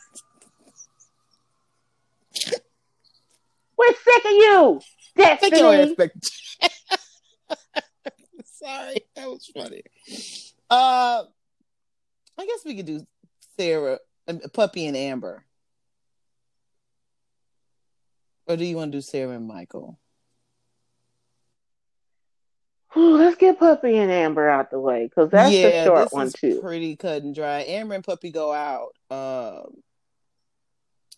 We're sick of you. Destiny. Sorry, that was funny. Uh, I guess we could do Sarah, um, Puppy, and Amber. Or do you want to do Sarah and Michael? Ooh, let's get Puppy and Amber out the way because that's yeah, a short one too. Pretty cut and dry. Amber and Puppy go out um,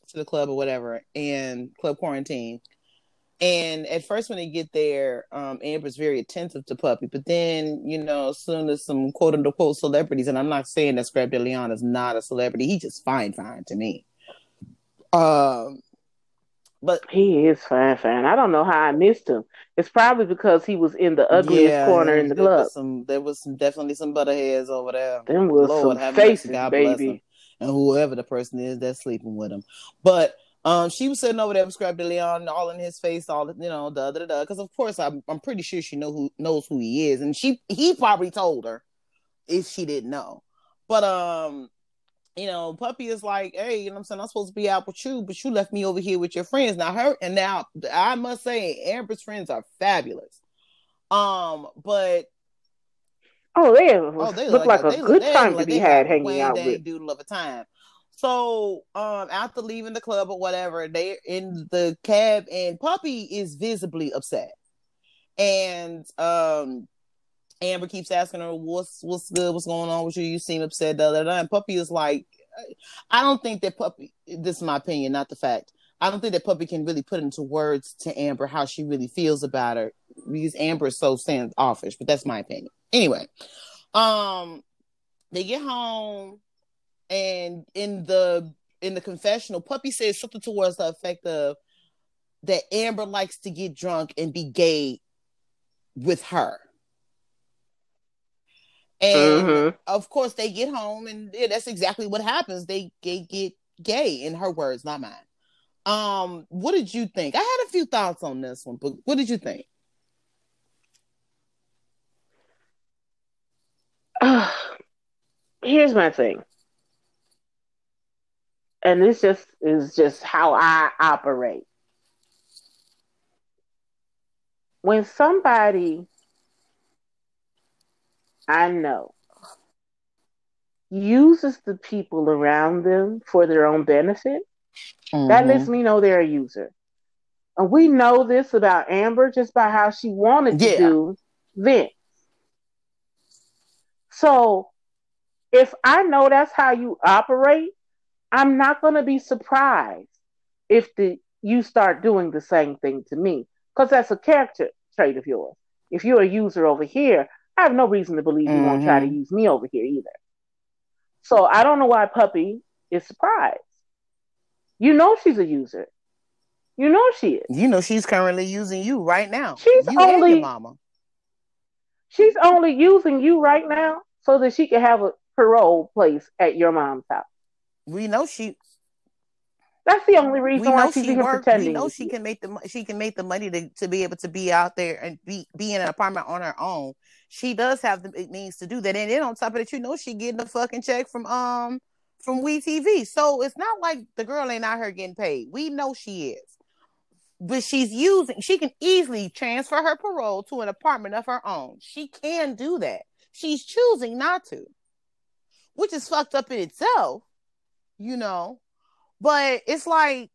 to the club or whatever, and club quarantine. And at first, when they get there, um, Amber's very attentive to Puppy. But then, you know, as soon as some quote unquote celebrities, and I'm not saying that Scrap DeLeon is not a celebrity, he's just fine, fine to me. Um, but he is fine, fine. I don't know how I missed him. It's probably because he was in the ugliest yeah, corner in the there club. Was some, there was some definitely some butterheads over there. Them was Lord, some faces, baby. And whoever the person is that's sleeping with him. But um, she was sitting over there with Scrap DeLeon, all in his face, all you know, da da da. Because of course, I'm I'm pretty sure she know who knows who he is, and she he probably told her if she didn't know. But um, you know, Puppy is like, hey, you know I'm saying? I'm supposed to be out with you, but you left me over here with your friends. Now her and now I must say Amber's friends are fabulous. Um, but oh, they, oh, they look, like, like a, good time like to be had hanging out with. Doodle of a time. So, um, after leaving the club or whatever, they're in the cab, and Puppy is visibly upset. And um, Amber keeps asking her, "What's what's good? What's going on with you? You seem upset." Da, da, da. And Puppy is like, "I don't think that Puppy. This is my opinion, not the fact. I don't think that Puppy can really put into words to Amber how she really feels about her because Amber is so standoffish. But that's my opinion. Anyway, um, they get home, and in the in the confessional, Puppy says something towards the effect of that Amber likes to get drunk and be gay with her. And mm-hmm. of course, they get home, and yeah, that's exactly what happens. They, they get gay, in her words, not mine. Um, what did you think? I had a few thoughts on this one, but what did you think? Uh, here's my thing, and this just is just how I operate. When somebody I know uses the people around them for their own benefit, mm-hmm. that lets me know they're a user. And we know this about Amber just by how she wanted yeah. to do Vince. So if I know that's how you operate, I'm not going to be surprised if the you start doing the same thing to me because that's a character trait of yours. If you're a user over here, I have no reason to believe mm-hmm. won't try to mm-hmm. use me over here either. So I don't know why Puppy is surprised. You know she's a user. You know she is. You know she's currently using you right now. She's you only mama. She's only using you right now so that she can have a parole place at your mom's house. We know she. That's the only reason why she's she even works. pretending. We know she can make the she can make the money to, to be able to be out there and be be in an apartment on her own. She does have the means to do that, and then on top of that, you know she getting a fucking check from um from We TV. So it's not like the girl ain't out here getting paid. We know she is, but she's using. She can easily transfer her parole to an apartment of her own. She can do that. She's choosing not to, which is fucked up in itself, you know. But it's like,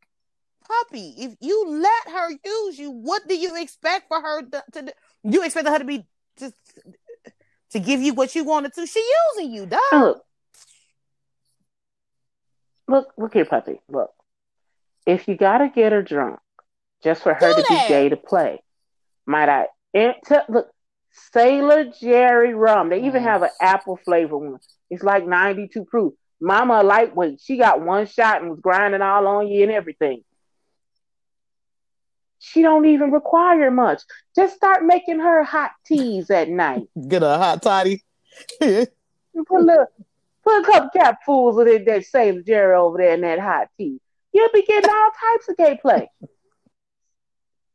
puppy, if you let her use you, what do you expect for her to, to do? You expect her to be to give you what you wanted to? She using you, dog. Oh, and look, look, look here, puppy. Look, if you gotta get her drunk just for her Do to that. be gay to play, might I? T- look, Sailor Jerry rum. They even have an apple flavor one. It's like ninety two proof. Mama lightweight. She got one shot and was grinding all on you and everything. She don't even require much. Just start making her hot teas at night. Get a hot toddy. Put a little, put a couple capfuls of that, that Sailor Jerry over there in that hot tea. You'll be getting all types of gay play.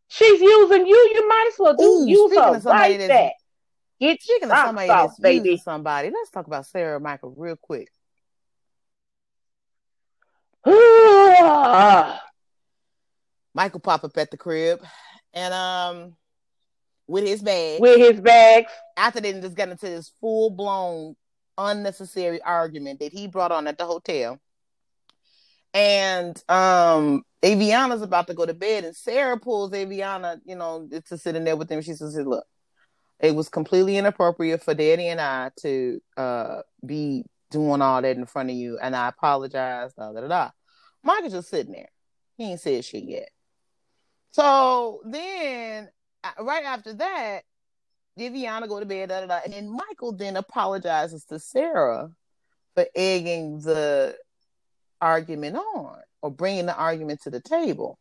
She's using you. You might as well do Ooh, use her right back. Get Speaking of somebody off, that's baby. using somebody, let's talk about Sarah Michael real quick. Ah. Michael pop up at the crib, and um, with his bag. With his bags. after they just got into this full blown unnecessary argument that he brought on at the hotel. And um Aviana's about to go to bed and Sarah pulls Aviana, you know, to sit in there with him. She says, Look, it was completely inappropriate for Daddy and I to uh be doing all that in front of you, and I apologize, da da da da. Michael's just sitting there. He ain't said shit yet. So then uh, right after that, Viviana go to bed, da, da, da. and then Michael then apologizes to Sarah for egging the argument on or bringing the argument to the table.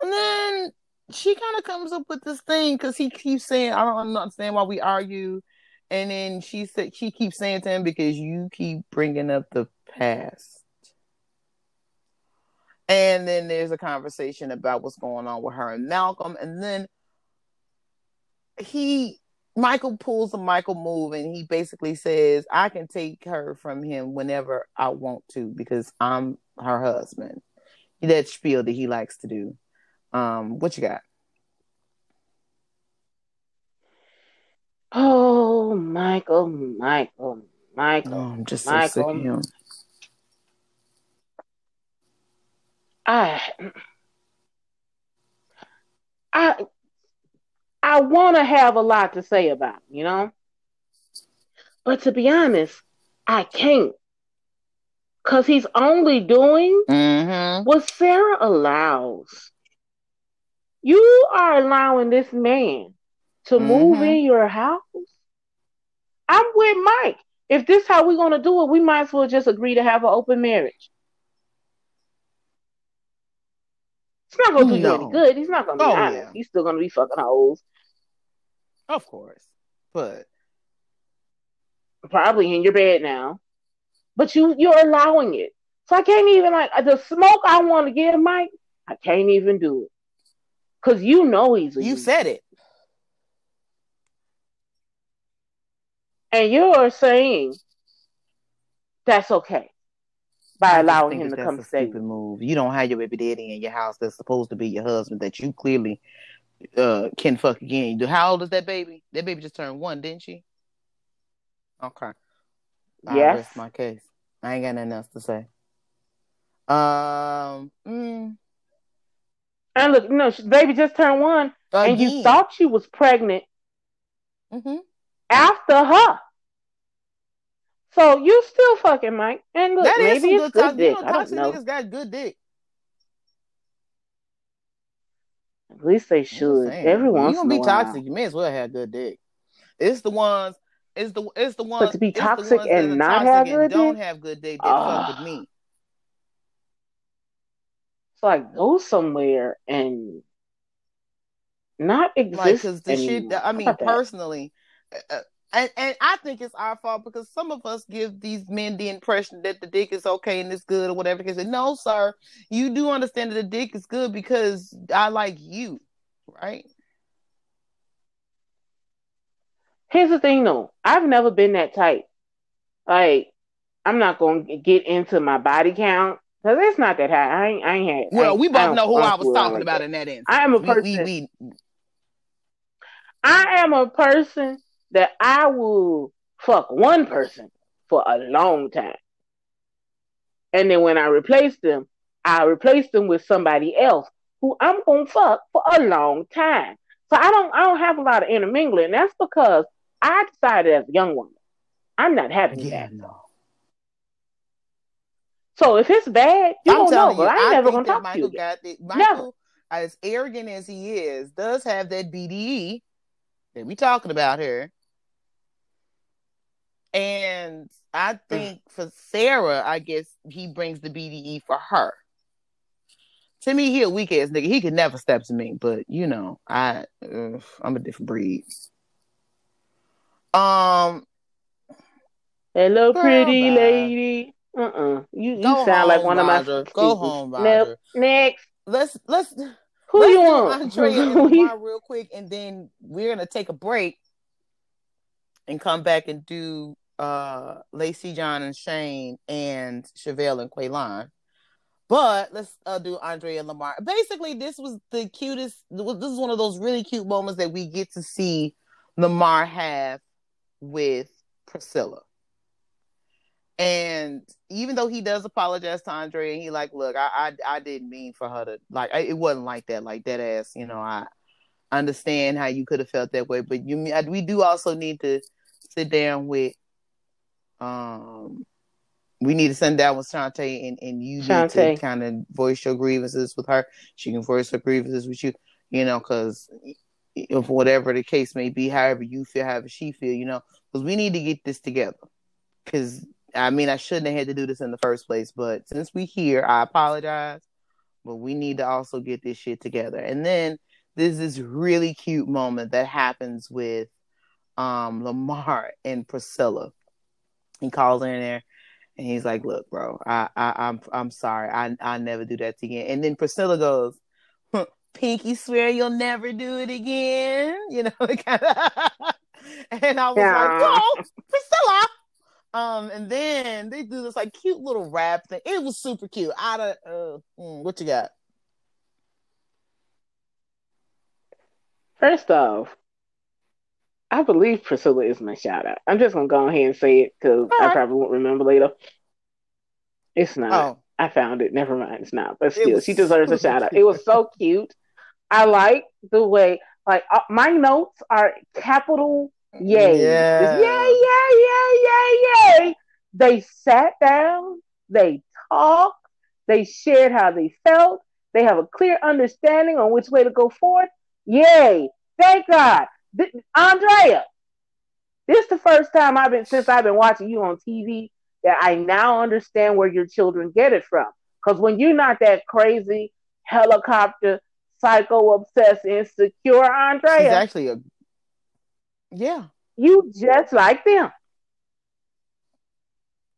And then she kind of comes up with this thing because he keeps saying, "I don't understand why we argue," and then she said she keeps saying to him because you keep bringing up the past. And then there's a conversation about what's going on with her and Malcolm, and then he Michael pulls a Michael move and he basically says, I can take her from him whenever I want to because I'm her husband. That spiel that he likes to do. Um, what you got? Oh, Michael, Michael, Michael. Oh, I'm just so Michael. sick of him. I, I, I want to have a lot to say about, you know, but to be honest, I can't, cause he's only doing Mm-hmm. what Sarah allows. You are allowing this man to move Mhm. in your house. I'm with Mike. If this how we're gonna do it, we might as well just agree to have an open marriage. It's not gonna do you any good. He's not gonna be Oh, honest. yeah. He's still gonna be fucking hoes. Of course. But Probably in your bed now. But you you're allowing it. So I can't even like the smoke I want to give Mike, I can't even do it. Cause you know he's a you user. said it. And you're saying that's okay by allowing him to come a stay. stupid move. You don't have your baby daddy in your house that's supposed to be your husband that you clearly uh can fuck again. How old is that baby? That baby just turned one, didn't she? Okay. Yes. rest my case. I ain't got nothing else to say. Um, mm, And look, no, baby just turned one, and you thought she was pregnant hmm after her. So you still fucking Mike. And look, That is maybe some it's good good toxic. You dick. know, I don't know. niggas got good dick. At least they should. Everyone. You gonna be while. toxic? You may as well have good dick. It's the ones. It's the it's the ones. But to be toxic and not toxic have and good don't dick? have good dick that fuck with Ah. me. It's like go somewhere and not Like, exist cause the shit. That, I mean, personally, uh, uh, and, and I think it's our fault because some of us give these men the impression that the dick is okay and it's good or whatever. Because no, sir, you do understand that the dick is good because I like you, right? Here's the thing, though. I've never been that type. Like, I'm not going to get into my body count because it's not that high. I ain't, I ain't had. Well, we both know who I was talking like about that. in that instance. I am a We- person. we- we- I am a person that I will fuck one person for a long time. And then when I replace them, I replace them with somebody else who I'm gonna fuck for a long time. So I don't I don't have a lot of intermingling. That's because I decided as a young woman, I'm not having yeah, that. no. So if it's bad, you I'm don't know, telling but I ain't I never gonna talk to Michael you. got it. Never. Michael, as arrogant as he is, does have that BDE that we talking about here. And Mm. I think for Sarah, I guess he brings the BDE for her. To me, he a weak ass nigga. He could never step to me, but you know, I uh, I'm a different breed. Um, Hello, Girl, pretty bye. lady. Uh-uh. You you Go sound like one Roger. of my Go home. Roger. Next. let's let's Who let's you want? Andrea and Lamar real quick, and then we're gonna take a break and come back and do uh Lacey, John, and Shane, and Chevelle and Quaylon. But let's uh, do Andrea and Lamar. Basically, this was the cutest. This is one of those really cute moments that we get to see Lamar have with Priscilla. And even though he does apologize to Andrea, and he like, look, I, I I didn't mean for her to like. I, it wasn't like that. Like that ass, you know. I understand how you could have felt that way, but you, we do also need to sit down with. Um, we need to sit down with Shantae, and and you need to kind of voice your grievances with her. She can voice her grievances with you, you know, because if whatever the case may be, however you feel, however she feel, you know, because we need to get this together. Because I mean, I shouldn't have had to do this in the first place, but since we here, I apologize. But we need to also get this shit together. And then there's this really cute moment that happens with um Lamar and Priscilla. He calls her in there and he's like, Look, bro, I, I I'm I'm sorry. I I never do that again. And then Priscilla goes, Pinky swear you'll never do it again. You know, kind of and I was Yeah. like, Whoa, Priscilla. Um, and then they do this like cute little rap thing. It was super cute. Out of uh, mm, what you got? First off, I believe Priscilla is my shout out. I'm just gonna go ahead and say it because I probably won't remember later. It's not. Oh, I found it. Never mind. It's not. But still, was she deserves a shout out. It was so cute. I like the way, like, uh, my notes are capital yay. Yeah. Yay, yay, yay, yay, yay. They sat down, they talked, they shared how they felt, they have a clear understanding on which way to go forward. Yay. Thank God. Andrea, this is the first time I've been since I've been watching you on TV that I now understand where your children get it from. Because when you're not that crazy helicopter, psycho obsessed, insecure Andrea, she's actually a yeah. you just like them.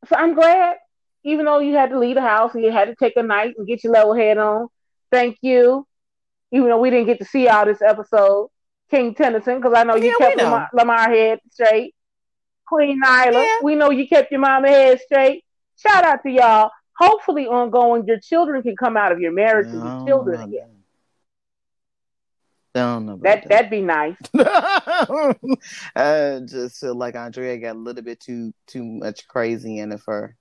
So I'm glad, even though you had to leave the house and you had to take a night and get your level head on. Thank you. Even though we didn't get to see all this episode, King Tennyson, because I know you Yeah, we kept know. Lamar, Lamar head straight. Queen Nyla, Yeah. we know you kept your mama head straight. Shout out to y'all. Hopefully, ongoing, your children can come out of your marriage and I be children again. that. I don't know about That that. that'd be nice. I just feel like Andrea got a little bit too too much crazy in it for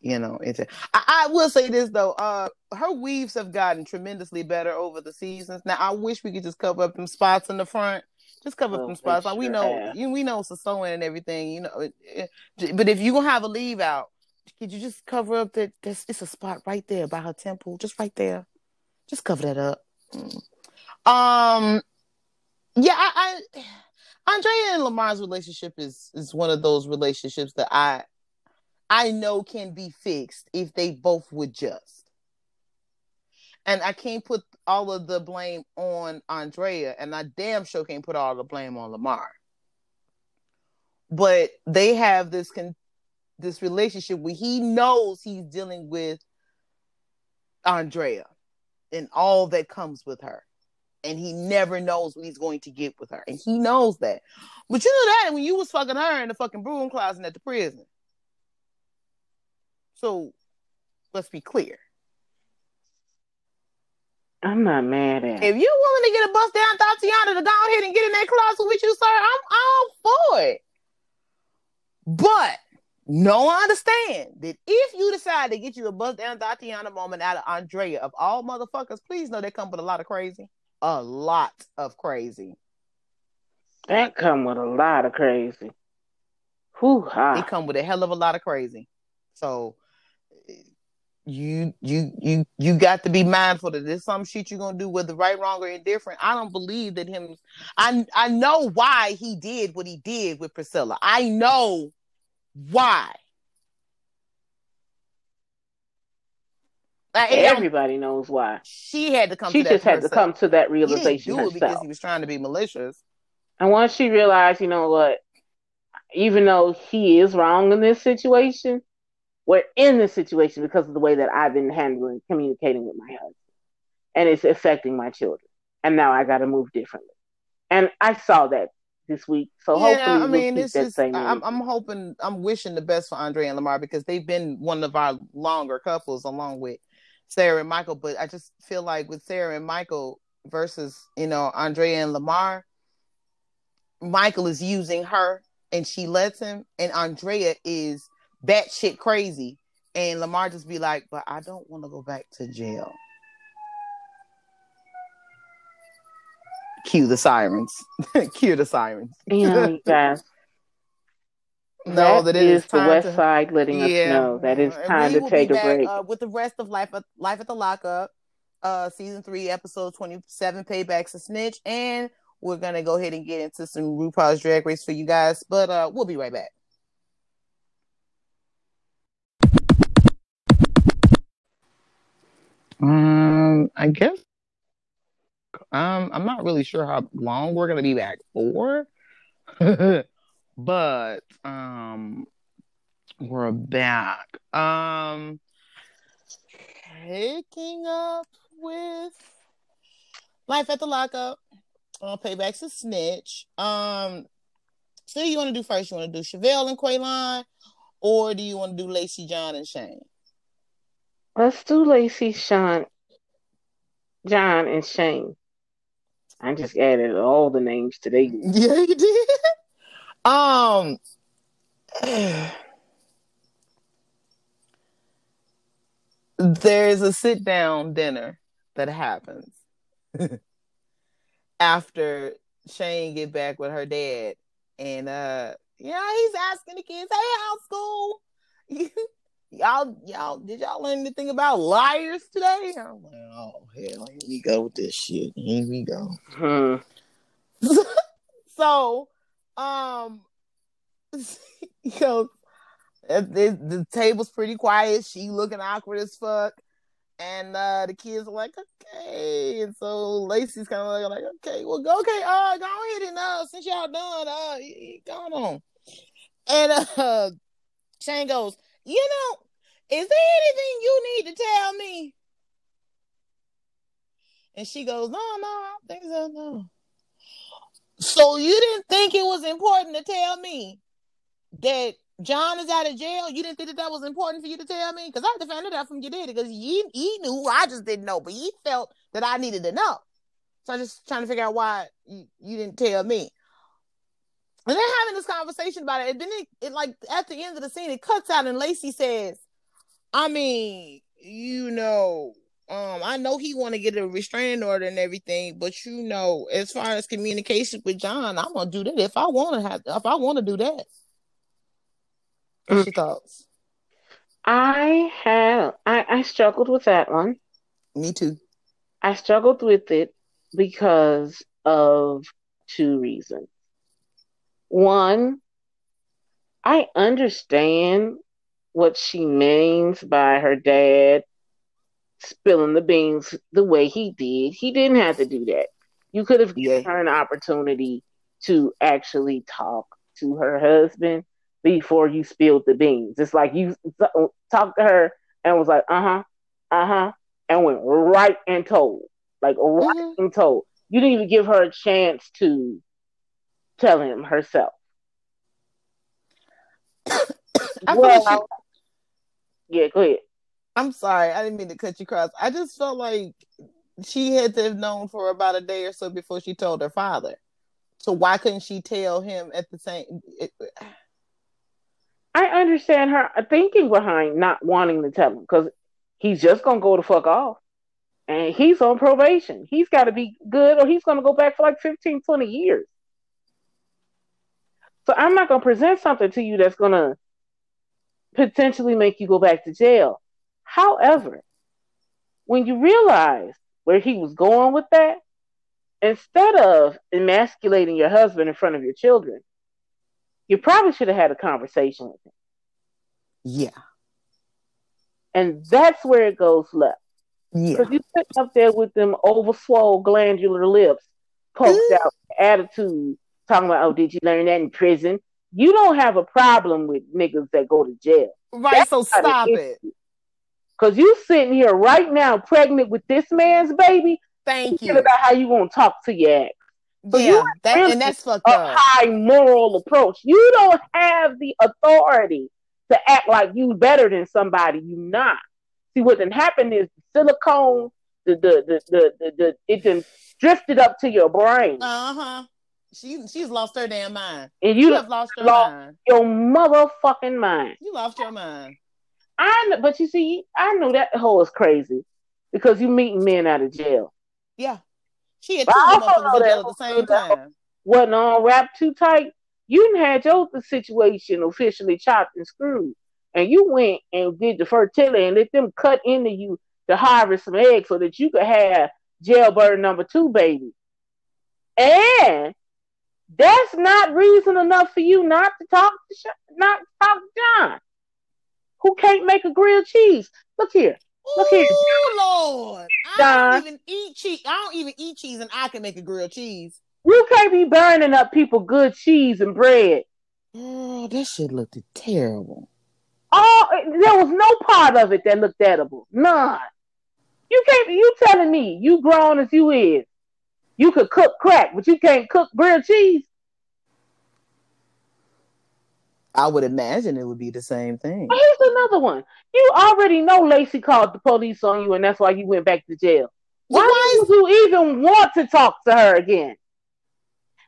you know. Into I, I will say this though, uh, her weaves have gotten tremendously better over the seasons. Now I wish we could just cover up them spots in the front. Just cover up Oh, them they spots. Like we know, you we know it's a sewing and everything. You know, it, it- but if you gonna have a leave out, could you just cover up that? That's it's a spot right there by her temple, just right there. Just cover that up. Mm. Um, yeah, I, I Andrea and Lamar's relationship is is one of those relationships that I I know can be fixed if they both would just. And I can't put all of the blame on Andrea, and I damn sure can't put all the blame on Lamar. but they have this con- this relationship where he knows he's dealing with Andrea and all that comes with her. And he never knows what he's going to get with her. And he knows that. But you know that when you was fucking her in the fucking broom closet at the prison. So let's be clear. I'm not mad at. If you're willing to get a bust down Tatiana to go ahead and get in that closet with you, sir, I'm all for it. But no, I understand that if you decide to get you a bust down Tatiana moment out of Andrea, of all motherfuckers, please know they come with a lot of crazy. A lot of crazy. That come with a lot of crazy. Whoo ha. They come with a hell of a lot of crazy. So you you you you got to be mindful that there's some shit you're gonna do whether right, wrong, or indifferent. I don't believe that him I I know why he did what he did with Priscilla. I know why. Like, Everybody knows why. She had to come. She to just had to come to that realization he didn't do it because he was trying to be malicious. And once she realized, you know what, even though he is wrong in this situation, we're in this situation because of the way that I've been handling communicating with my husband, and it's affecting my children. And now I got to move differently. And I saw that this week, so yeah, hopefully I we'll mean, keep it's that just same. I'm. I'm hoping, I'm wishing the best for Andrea and Lamar because they've been one of our longer couples along with Sarah and Michael. But I just feel like with Sarah and Michael versus you know Andrea and Lamar, Michael is using her and she lets him, and Andrea is batshit crazy, and Lamar just be like, "But I don't want to go back to jail." Cue the sirens. Cue the sirens. Yeah, guys. No, that it is is the West to- Side letting us know that it's time to take be a back, break. uh, with the rest of Life at Life at the Lockup, uh, season three, episode twenty-seven, Paybacks a Snitch, and we're gonna go ahead and get into some RuPaul's Drag Race for you guys. But uh, we'll be right back. Um, I guess. Um, I'm not really sure how long we're gonna be back for, but um, we're back. Um, picking up with Life at the Lockup. Uh, Payback's a snitch. Um, so you want to do first? You want to do Chevelle and Quaylon, or do you want to do Lacey, John, and Shane? Let's do Lacey, Sean, John, and Shane. I just added all the names today. Yeah, you did. Um, there's a sit down dinner that happens after Shane get back with her dad, and uh, yeah, he's asking the kids, "Hey, how's school? y'all, y'all, did y'all learn anything about liars today?" I'm like, "Oh hell, here we go with this shit. Here we go." Hmm. so, um, you know, the, the table's pretty quiet. She looking awkward as fuck, and uh, the kids are like, "Okay." And so Lacey's kind of like, "Okay, well, go, okay, uh, go ahead and uh, since y'all done, uh, go on." And uh, Shane goes, "You know, is there anything you need to tell me?" And she goes, "No, no, I don't think so, no." So you didn't think it was important to tell me that John is out of jail? You didn't think that that was important for you to tell me? Because I find it out from your daddy because he, he knew, I just didn't know, but he felt that I needed to know. So I'm just trying to figure out why you, you didn't tell me. And they're having this conversation about it. And then it, it, like, at the end of the scene, it cuts out and Lacey says, I mean, you know, um, I know he want to get a restraining order and everything, but you know, as far as communication with John, I'm gonna do that if I want to have, if I want to do that. What's your thoughts? I have I, I struggled with that one. Me too. I struggled with it because of two reasons. One, I understand what she means by her dad spilling the beans the way he did. He didn't have to do that. You could have given Yeah. her an opportunity to actually talk to her husband before you spilled the beans. It's like you talked to her and was like, uh huh, uh huh, and went right and told, like right mm-hmm. and told. You didn't even give her a chance to tell him herself. Well, like she... yeah, go ahead. I'm sorry, I didn't mean to cut you across. I just felt like she had to have known for about a day or so before she told her father. So why couldn't she tell him at the same? It... I understand her thinking behind not wanting to tell him because he's just gonna go the fuck off, and he's on probation. He's got to be good, or he's gonna go back for like 15, 20 years. So I'm not gonna present something to you that's gonna potentially make you go back to jail. However, when you realize where he was going with that, instead of emasculating your husband in front of your children, you probably should have had a conversation with him. Yeah. And that's where it goes left. Yeah. Because you sit up there with them overswole glandular lips, poked out attitude, talking about, oh, did you learn that in prison? You don't have a problem with niggas that go to jail. Right, That's so stop it. Cause you sitting here right now, pregnant with this man's baby. Thank you. About how you gonna talk to your ex. So yeah, that, and that's fucked a up. high moral approach. You don't have the authority to act like you better than somebody you not. See what then happened is silicone, the the the the, the, the it then drifted up to your brain. Uh huh. She she's lost her damn mind. And you, you have lost your lost mind. Your motherfucking mind. You lost your mind. I know, but you see, I know that whole is crazy because you meeting men out of jail. Yeah. She had two motherfuckers in jail at the same time. Wasn't all wrapped too tight. You had your situation officially chopped and screwed. And you went and did the fertility and let them cut into you to harvest some eggs so that you could have jailbird number two baby. And that's not reason enough for you not to talk to Sh- not to talk to John, who can't make a grilled cheese. Look here. Look here. Oh Lord. I don't even eat cheese. I don't even eat cheese and I can make a grilled cheese. You can't be burning up people good cheese and bread. Oh, that shit looked terrible. Oh, there was no part of it that looked edible. None. You can't. You telling me you grown as you is, you could cook crack, but you can't cook grilled cheese. I would imagine it would be the same thing. Here's another one. You already know Lacey called the police on you, and that's why you went back to jail. Why, why did you even want to talk to her again?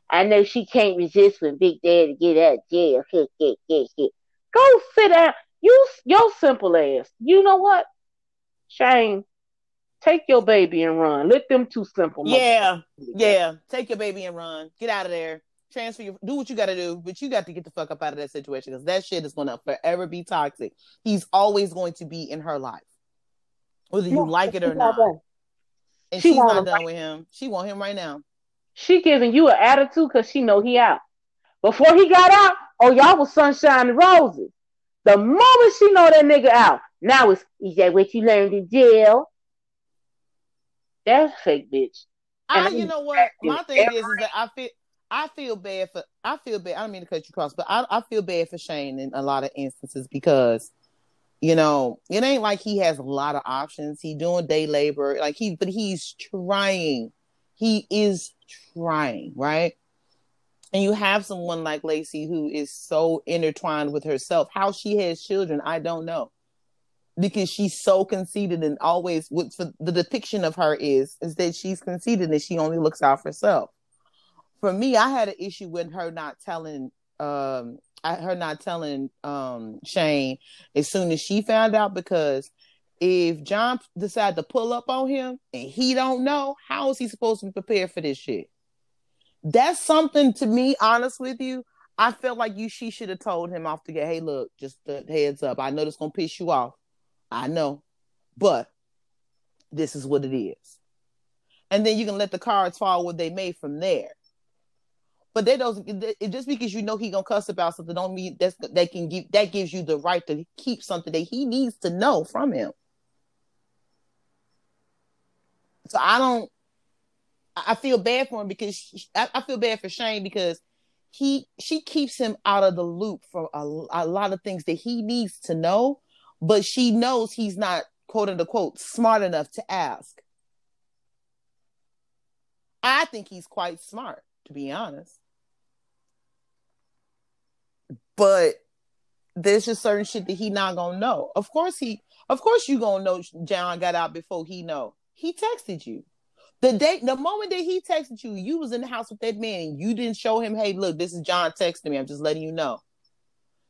I know she can't resist when Big Daddy get out of jail. Go sit down. You, your simple ass. You know what, Shane? Take your baby and run. Let them two simple. Yeah, yeah. Take your baby and run. Get out of there. Transfer your. Do what you got to do, but you got to get the fuck up out of that situation because that shit is going to forever be toxic. He's always going to be in her life, whether you like it or not. And she she's not done right. with him. She want him right now. She giving you an attitude because she know he out. Before he got out, oh y'all was sunshine and roses. The moment she know that nigga out, now it's is that what you learned in jail? That's fake bitch. I, you know what? My thing is, is that I feel I feel bad for I feel bad. I don't mean to cut you cross, but I, I feel bad for Shane in a lot of instances because you know it ain't like he has a lot of options. He doing day labor, like he, but he's trying. He is trying, right? And you have someone like Lacey who is so intertwined with herself. How she has children, I don't know because she's so conceited and always what the depiction of her is is that she's conceited and she only looks out for herself. For me, I had an issue with her not telling um her not telling um Shane as soon as she found out because if John decided to pull up on him and he don't know, how is he supposed to be prepared for this shit? That's something to me, honest with you. I felt like you she should have told him off to get, hey, look, just heads up. I know this gonna piss you off. I know, but this is what it is. And then you can let the cards fall where they may from there. But they don't just because you know he gonna cuss about something don't mean that's they can give that gives you the right to keep something that he needs to know from him. So I don't I feel bad for him because I, I feel bad for Shane because he she keeps him out of the loop for a, a lot of things that he needs to know, but she knows he's not quote unquote smart enough to ask. I think he's quite smart, to be honest. But there's just certain shit that he not gonna know. Of course he of course you gonna know John got out before he know. He texted you. The day, the moment that he texted you, you was in the house with that man, and you didn't show him, "Hey, look, this is John texting me. I'm just letting you know."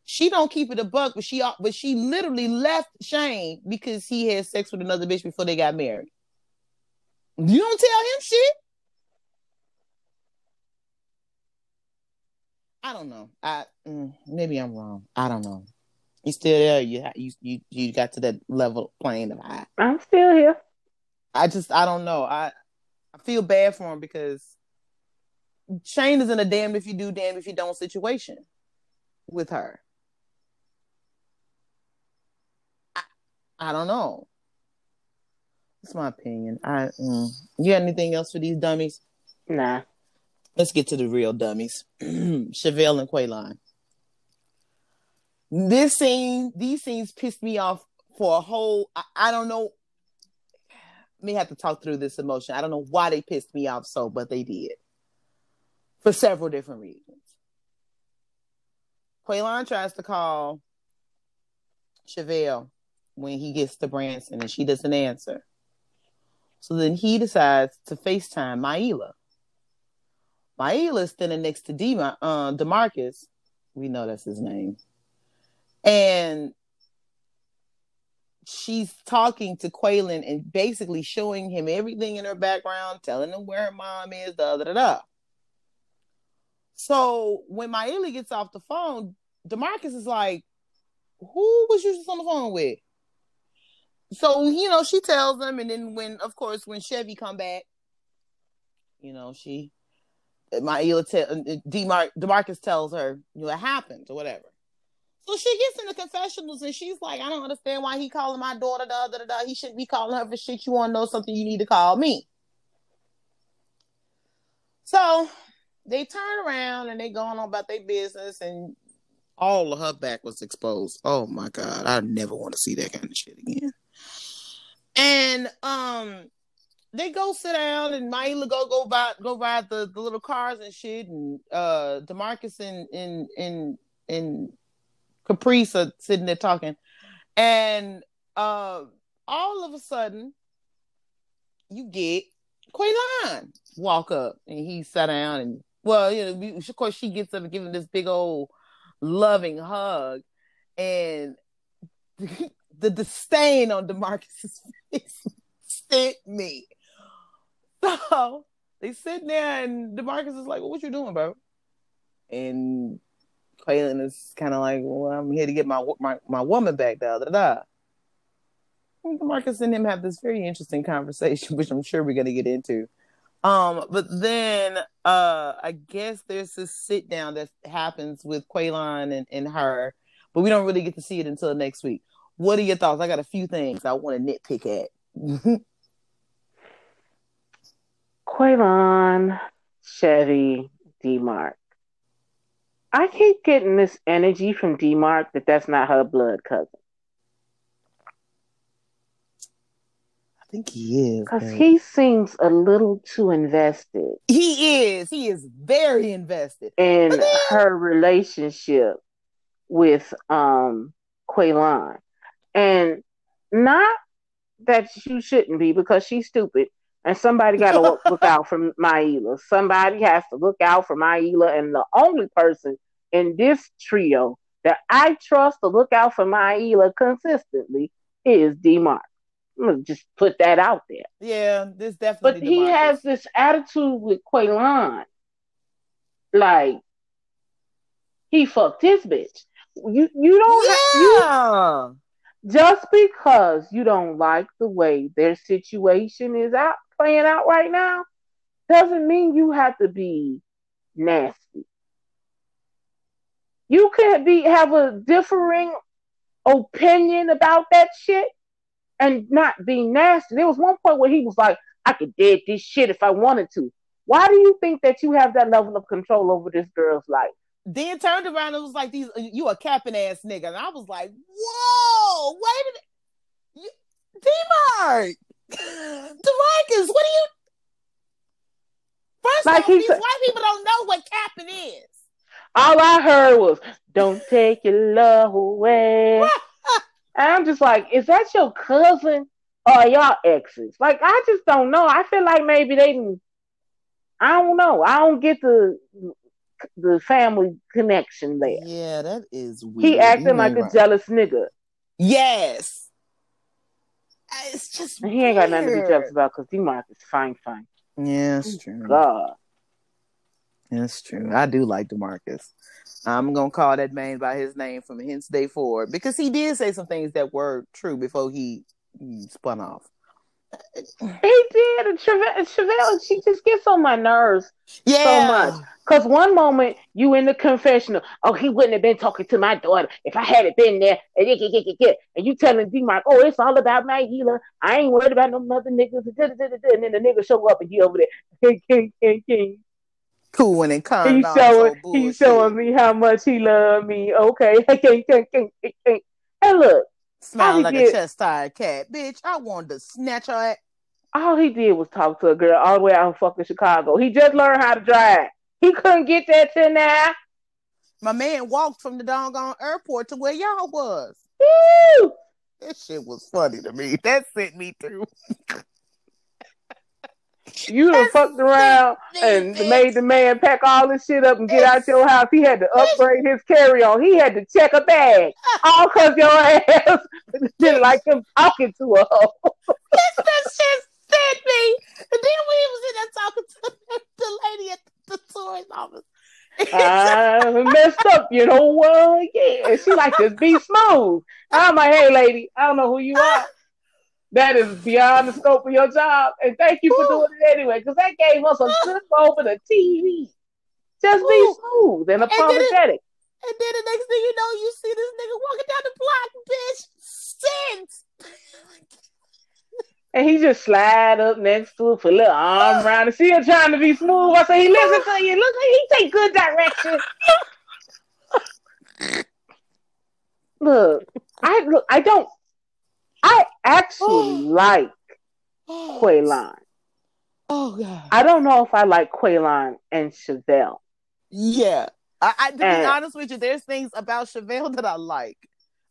She don't keep it a buck, but she but she literally left Shane because he had sex with another bitch before they got married. You don't tell him shit. I don't know. I mm, maybe I'm wrong. I don't know. You still there? You you you you got to that level plane of high. I'm still here. I just I don't know. I I feel bad for him because Shane is in a damn if you do, damn if you don't situation with her. I don't know. That's my opinion. I mm. you got anything else for these dummies? Nah. Let's get to the real dummies. Chevelle and Quaylon. This scene, these scenes pissed me off for a whole I, I don't know may have to talk through this emotion. I don't know why they pissed me off so, but they did. For several different reasons. Quaylon tries to call Chevelle when he gets to Branson and she doesn't answer. So then he decides to FaceTime Maila. Maila is standing next to D- uh, Demarcus. We know that's his name. And she's talking to Quaylon and basically showing him everything in her background, telling him where her mom is, da da da da. So when Maila gets off the phone, Demarcus is like, "Who was you just on the phone with?" So you know she tells them and then when, of course, when Chevy come back, you know she, Maila, te- uh, Demar- Demarcus tells her, "You know, what happened or whatever." So she gets in the confessionals and she's like, I don't understand why he calling my daughter da da da da. He shouldn't be calling her for shit. You want to know something? You need to call me. So they turn around and they going on about their business and all of her back was exposed. Oh my god, I never want to see that kind of shit again. And um they go sit down and Maila go go go by the, the little cars and shit. And uh Demarcus and and and and Caprice are sitting there talking, and uh, all of a sudden, you get Quaylon walk up, and he sat down, and well, you know, of course, she gets up and gives him this big old loving hug, and the, disdain on Demarcus's face sent me. So they sit there, and Demarcus is like, well, "What you doing, bro?" And Quaylon is kind of like, well, I'm here to get my my, my woman back, da da da. Marcus and him have this very interesting conversation, which I'm sure we're gonna get into. Um, but then uh I guess there's this sit down that happens with Quaylon and, and her, but we don't really get to see it until next week. What are your thoughts? I got a few things I want to nitpick at. Quaylon, Chevy, D-Mark. I keep getting this energy from Demark that that's not her blood cousin. I think he is. Because he seems a little too invested. He is. He is very invested in then... her relationship with um Quaylon. And not that you shouldn't be because she's stupid. And somebody got to look out for Myela. Somebody has to look out for Myela. And the only person in this trio that I trust to look out for Myela consistently is D-Mark. I'm gonna just put that out there. Yeah, this definitely. But he has this attitude with Quaylon, like he fucked his bitch. You you don't yeah. Have, you, just because you don't like the way their situation is out playing out right now doesn't mean you have to be nasty. You can be have a differing opinion about that shit and not be nasty. There was one point where he was like, I could dead this shit if I wanted to. Why do you think that you have that level of control over this girl's life? Then turned around and was like, "These you a capping ass nigga," and I was like, "Whoa, wait a minute, D-Mark, Demarcus, what are you?" First like of all, these white people don't know what capping is. All I heard was, "Don't take your love away." and I'm just like, "Is that your cousin or y'all exes?" Like, I just don't know. I feel like maybe they didn't. I don't know. I don't get the the family connection there. Yeah, that is weird. He acting like a jealous nigga. Yes. Uh, it's just he ain't got nothing to be jealous about because D-Mark is fine, fine. Yeah, it's true. God. That's true. I do like Demarcus. I'm gonna call that man by his name from hence day forward because he did say some things that were true before he, he spun off. He did. And Chevelle, Chevelle, she just gets on my nerves yeah. so much. Because one moment you in the confessional, oh, he wouldn't have been talking to my daughter if I hadn't been there. And you telling D Mark, oh, it's all about my healer. I ain't worried about no mother niggas. And then the nigga show up and he over there, king, king, king, king. Cool and calm. He's showing, he's showing me how much he love me. Okay, king, king, king, king. And look, Smiling like a chest tired cat. Bitch, I wanted to snatch her at. All he did was talk to a girl all the way out in fucking Chicago. He just learned how to drive. He couldn't get that to now. My man walked from the doggone airport to where y'all was. Woo! That shit was funny to me. That sent me through. You done fucked around and made the man pack all this shit up and get out your house. He had to upgrade his carry on. He had to check a bag. Uh. All because your ass didn't like him talking to her. This that shit sent me. And then we was in there talking to the lady at the tourist office. I messed up, you know. Well, yeah, she like to be smooth. I'm like, hey, lady, I don't know who you uh, are that is beyond the scope of your job. And thank you for doing it anyway, because that gave us a good over the TV. Just be smooth and apologetic. And then, the next thing you know, you see this nigga walking down the block, bitch. Since. and he just slide up next to her, put a little arm around and see her trying to be smooth. I say, he listen to you. Look, he take good direction. look, I look, I don't I actually oh. like oh. Quaylon. Oh god. I don't know if I like Quaylon and Chevelle. Yeah. I, I to and be honest with you, there's things about Chevelle that I like.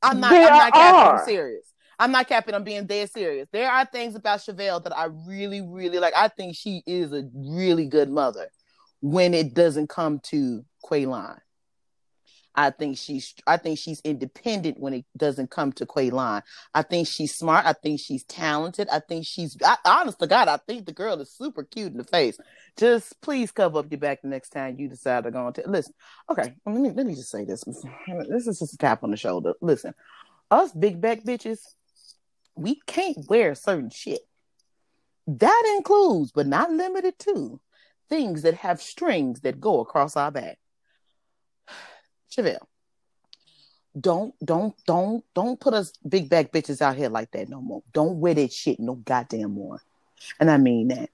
I'm not I'm not capping, I'm serious. I'm not capping, I'm being dead serious. There are things about Chevelle that I really, really like. I think she is a really good mother when it doesn't come to Quaylon. I think she's I think she's independent when it doesn't come to Quaylon. I think she's smart. I think she's talented. I think she's I, honest to God, I think the girl is super cute in the face. Just please cover up your back the next time you decide to go on. T- Listen, okay, let me let me just say this. This is just a tap on the shoulder. Listen, us big back bitches, we can't wear certain shit. That includes, but not limited to, things that have strings that go across our back. Chevelle, don't don't don't don't put us big back bitches out here like that no more. Don't wear that shit no goddamn more. And I mean that.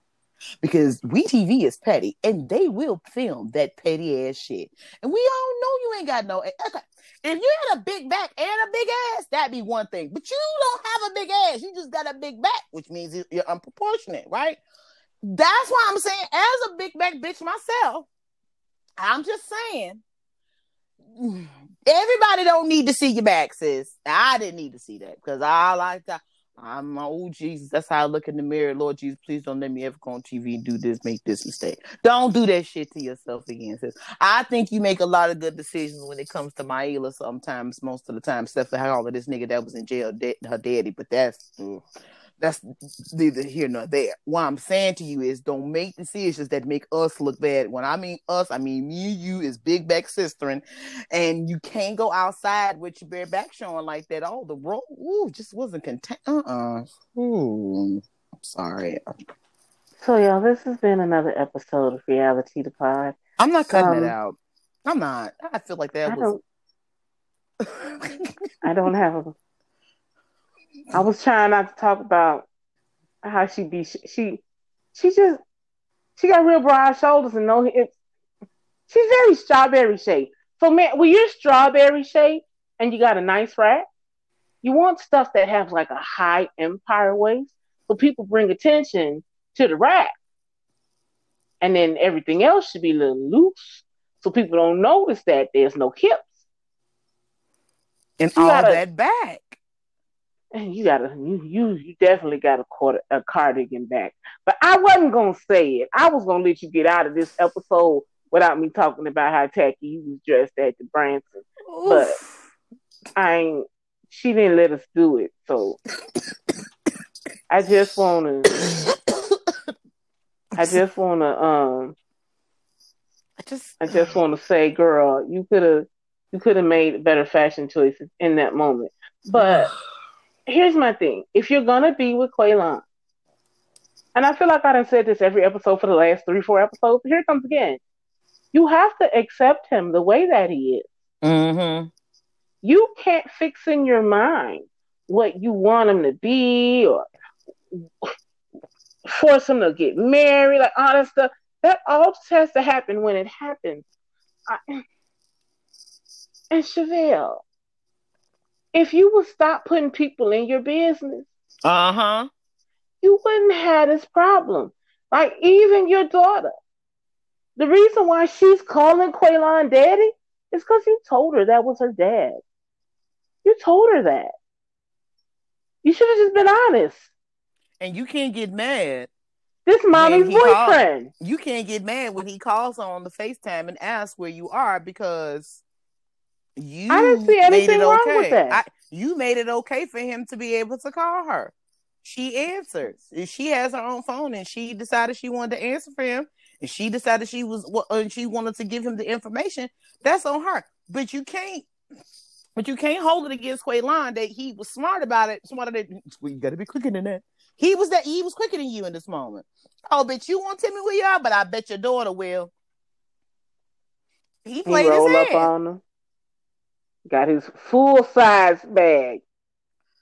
Because we TV is petty and they will film that petty ass shit. And we all know you ain't got no okay. If you had a big back and a big ass, that'd be one thing. But you don't have a big ass. You just got a big back, which means you're unproportionate, right? That's why I'm saying, as a big back bitch myself, I'm just saying everybody don't need to see your back, sis. I didn't need to see that because I like that. I'm old Jesus. That's how I look in the mirror. Lord Jesus, please don't let me ever go on TV and do this, make this mistake. Don't do that shit to yourself again, sis. I think you make a lot of good decisions when it comes to Maila sometimes, most of the time, except for how all of this nigga that was in jail, her daddy, but that's. Mm that's neither here nor there. What I'm saying to you is don't make decisions that make us look bad. When I mean us, I mean me and you is big back sistering, and you can't go outside with your bare back showing like that. Oh, the road, ooh, just wasn't content. Uh uh-uh. uh. Ooh, I'm sorry. So y'all, this has been another episode of Reality the Pod. I'm not cutting um, it out. I'm not. I feel like that I was. Don't, I don't have a I was trying not to talk about how she be she she just she got real broad shoulders and no it she's very strawberry shaped. So man, when you're strawberry shaped and you got a nice rack, you want stuff that has like a high empire waist, so people bring attention to the rack, and then everything else should be a little loose, so people don't notice that there's no hips. And all gotta, that back. You gotta you you you definitely got a quarter a cardigan back. But I wasn't gonna say it. I was gonna let you get out of this episode without me talking about how tacky you was dressed at the Branson. Oof. But I ain't she didn't let us do it. So I just wanna I just wanna um I just I just wanna say, girl, you could have you could have made better fashion choices in that moment. But here's my thing. If you're gonna be with Quaylon, and I feel like I done said this every episode for the last three, four episodes, here it comes again. You have to accept him the way that he is. Mm-hmm. You can't fix in your mind what you want him to be or force him to get married, like all that stuff. That all just has to happen when it happens. I, and Chevelle, if you would stop putting people in your business, uh huh, you wouldn't have this problem. Like even your daughter, the reason why she's calling Quaylon daddy is because you told her that was her dad. You told her that. You should have just been honest. And you can't get mad. This mommy's boyfriend. Called, you can't get mad when he calls on the FaceTime and asks where you are because you I didn't see anything wrong okay. with that. I, you made it okay for him to be able to call her. She answers. She has her own phone, and she decided she wanted to answer for him, and she decided she was and she wanted to give him the information. That's on her. But you can't. But you can't hold it against Quaylon that he was smart about it. Smarter than well, you got to be quicker than that. He was that he was quicker than you in this moment. Oh, but you won't tell me where you are, but I bet your daughter will. He played he his hand. Up on her. Got his full size bag.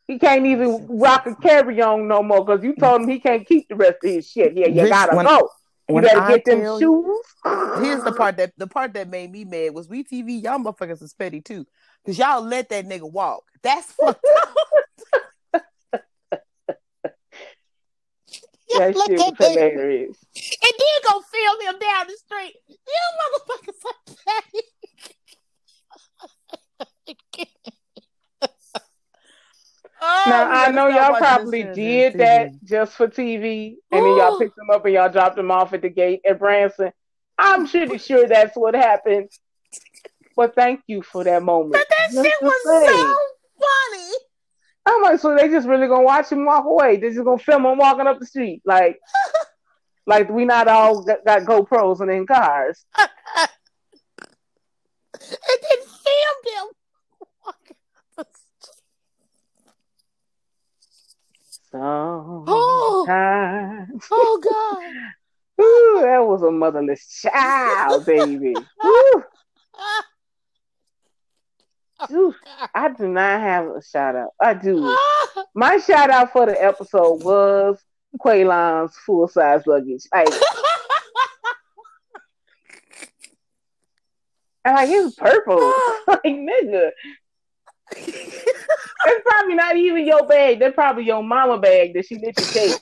He can't even rock a carry on no more because you told him he can't keep the rest of his shit. Yeah, you Rich, gotta when, go. You better I get them shoes. here's the part that the part that made me mad was we TV. Y'all motherfuckers is petty too, because y'all let that nigga walk. That's fucked up. that shit was hilarious. And then go film him down the street. You motherfuckers are petty. Oh, now I know y'all probably did that just for TV, and Ooh. then y'all picked them up and y'all dropped them off at the gate at Branson. I'm pretty sure that's what happened. But thank you for that moment. But that just shit was so funny. I'm like, so they just really gonna watch him walk away? They just gonna film him walking up the street, like, like we not all got, got GoPros and in cars. and then filmed him Oh, oh God. Ooh, that was a motherless child, baby. Ooh. Oh, Ooh, I do not have a shout out. I do. My shout out for the episode was Quaylon's full size luggage. Like, and like it's purple. like nigga, that's probably not even your bag. That's probably your mama bag that she let you take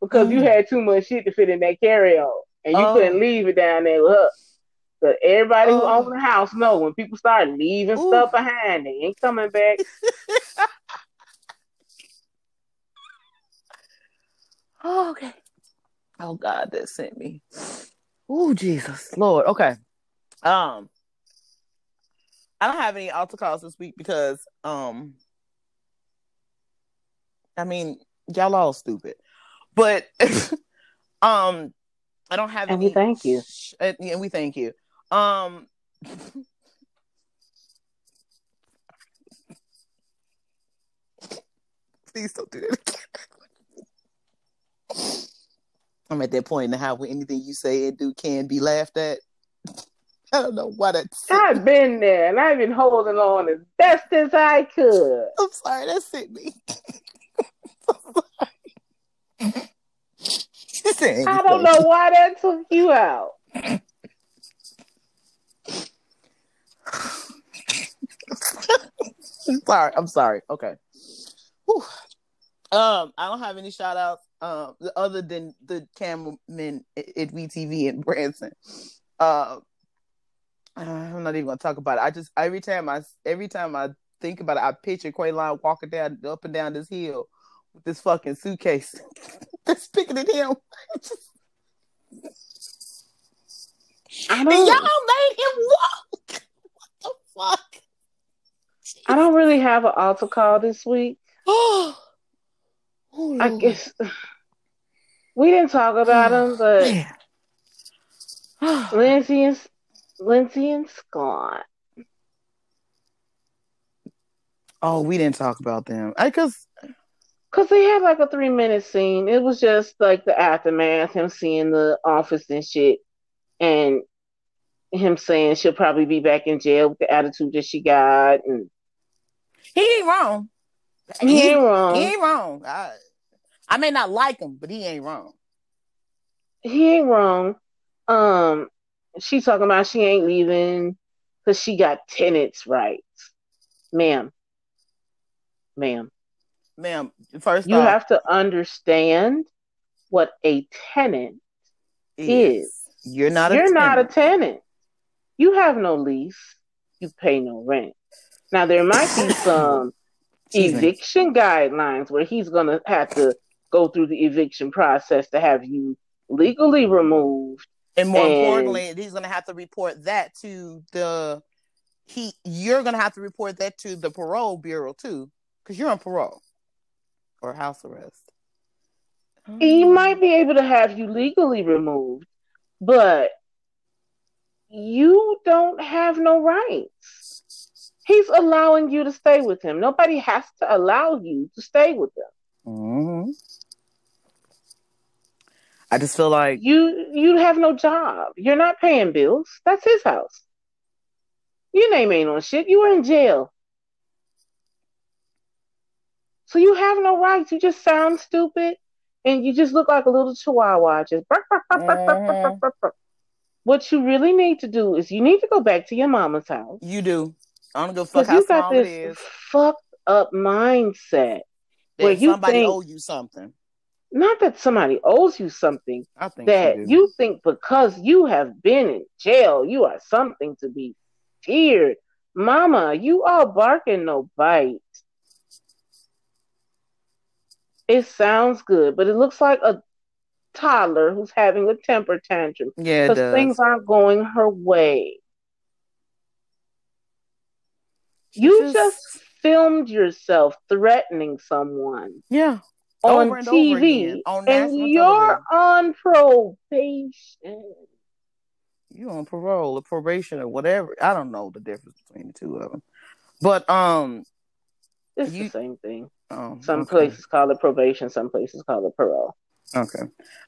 because you mm. had too much shit to fit in that carry on, and you couldn't oh. leave it down there with her. But everybody who owns the house know when people start leaving Ooh. stuff behind, they ain't coming back. oh, okay. Oh God, that sent me. Oh Jesus, Lord. Okay. Um, I don't have any altar calls this week because um I mean y'all all stupid. But um I don't have and any we thank you. Sh- and we thank you. Um Please don't do that again. I'm at that point in where anything you say and do can be laughed at. I don't know what it's. I've been there and I've been holding on as best as I could. I'm sorry, that's hit me. I don't know why that took you out. sorry, I'm sorry. Okay. Whew. Um, I don't have any shout outs um other than the cameramen at, at VTV in Branson. Uh, I'm not even gonna talk about it. I just every time I every time I think about it, I picture Quaylon walking down up and down this hill with this fucking suitcase that's picking at him. and y'all made him walk. What the fuck? I don't really have an altar call this week. Oh, I guess we didn't talk about oh, him, but Lindsay and Lindsay and Scott. Oh, we didn't talk about them. I cause Cause they had like a three minute scene. It was just like the aftermath, him seeing the office and shit, and him saying she'll probably be back in jail with the attitude that she got, and he ain't wrong. he, ain't wrong. He ain't wrong. I, I may not like him, but he ain't wrong. He ain't wrong. Um, she talking about she ain't leaving because she got tenants rights, ma'am. Ma'am. Ma'am, first you off, have to understand what a tenant is. You're not. You're a not a tenant. tenant. You have no lease. You pay no rent. Now there might be some eviction guidelines where he's gonna have to go through the eviction process to have you legally removed. And more And- importantly, he's gonna have to report that to the he. You're gonna have to report that to the parole bureau too, because you're on parole or house arrest. He might be able to have you legally removed, but you don't have no rights. He's allowing you to stay with him. Nobody has to allow you to stay with him. Mhm. I just feel like you you have no job. You're not paying bills. That's his house. Your name ain't on shit. You were in jail. So you have no rights. You just sound stupid and you just look like a little chihuahua. Just mm-hmm. what you really need to do is you need to go back to your mama's house. You do. I don't go fuck how you got this fucked up mindset that where you somebody think, owe you something. Not that somebody owes you something, I think that you, you think because you have been in jail, you are something to be feared. Mama, you all barking no bite. It sounds good, but it looks like a toddler who's having a temper tantrum yeah, because things aren't going her way. You just filmed yourself threatening someone yeah on Over and over TV, again, on and you're television. on probation. you on parole or probation or whatever. I don't know the difference between the two of them. But um, It's You- the same thing. um Some okay. places call it probation, some places call it parole. Okay.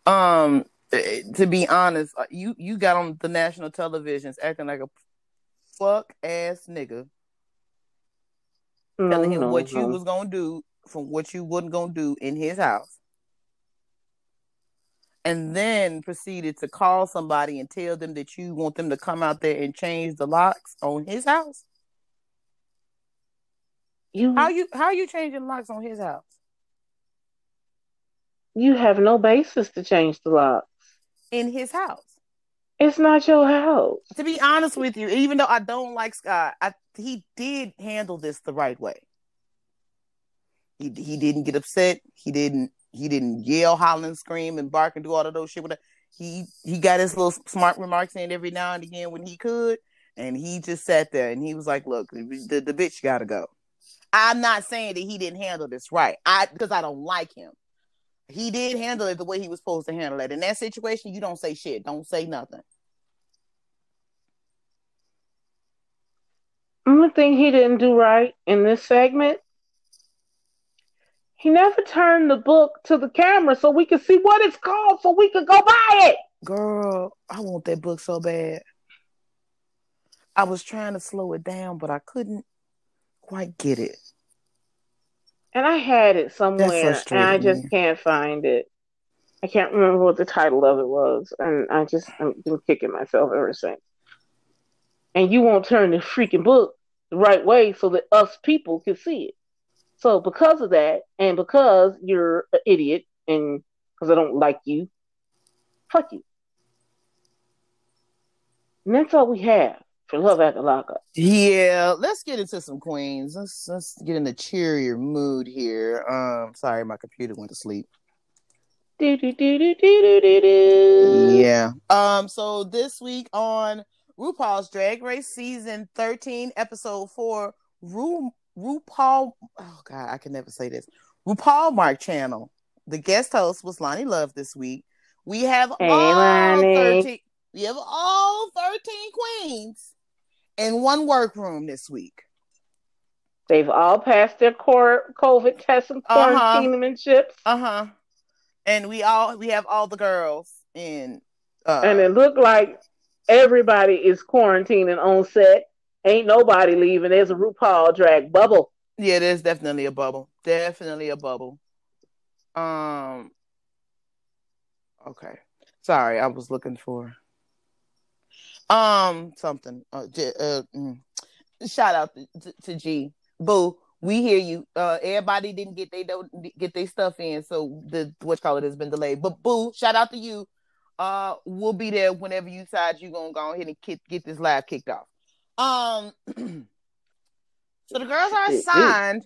Um, eh, to be honest, uh, you you got on the national televisions acting like a fuck ass nigga, telling him No, what you was gonna do from what you wasn't gonna do in his house, and then proceeded to call somebody and tell them that you want them to come out there and change the locks on his house. You How you how are you changing locks on his house? you have no basis to change the locks In his house. It's not your house. to be honest with you, even though I don't like Scott, I, he did handle this the right way. He he didn't get upset. He didn't he didn't yell, holler, and scream, and bark and do all of those shit. With it. He he got his little smart remarks in every now and again when he could, and he just sat there and he was like, "Look, the the bitch got to go." I'm not saying that he didn't handle this right. I because I don't like him. He did handle it the way he was supposed to handle it. In that situation, you don't say shit. Don't say nothing. One thing he didn't do right in this segment, he never turned the book to the camera so we could see what it's called so we could go buy it. Girl, I want that book so bad. I was trying to slow it down, but I couldn't quite get it. And I had it somewhere and I just can't find it. I can't remember what the title of it was. And I just I've been kicking myself ever since. and you won't turn the freaking book the right way so that us people can see it. So because of that, and because you're an idiot, and because I don't like you, fuck you. And that's all we have for Love After Lockup. Yeah, let's get into some queens. Let's let's get in a cheerier mood here. Um, sorry, my computer went to sleep. Do, do, do, do, do, do, do. Yeah. Um. So this week on RuPaul's Drag Race season thirteen, episode four, Ru RuPaul. Oh God, I can never say this. RuPaul Mark Channel. The guest host was Loni Love this week. We have Hey, all Loni. thirteen. We have all thirteen queens in one workroom this week. They've all passed their core COVID tests and Uh-huh. quarantinemenships, Uh huh. And we all we have all the girls in. Uh, and it looked like everybody is quarantining on set. Ain't nobody leaving. There's a RuPaul drag bubble. yeah, there's definitely a bubble. Definitely a bubble. Um. Okay. Sorry, I was looking for. Um, something. Uh, uh, mm. shout out to, to, to G Boo. We hear you. Uh, everybody didn't get they don't get their stuff in, so the what call it has been delayed. But Boo, shout out to you. Uh, we'll be there whenever you decide you're gonna go ahead and get, get this live kicked off. Um, so the girls are Shit, signed.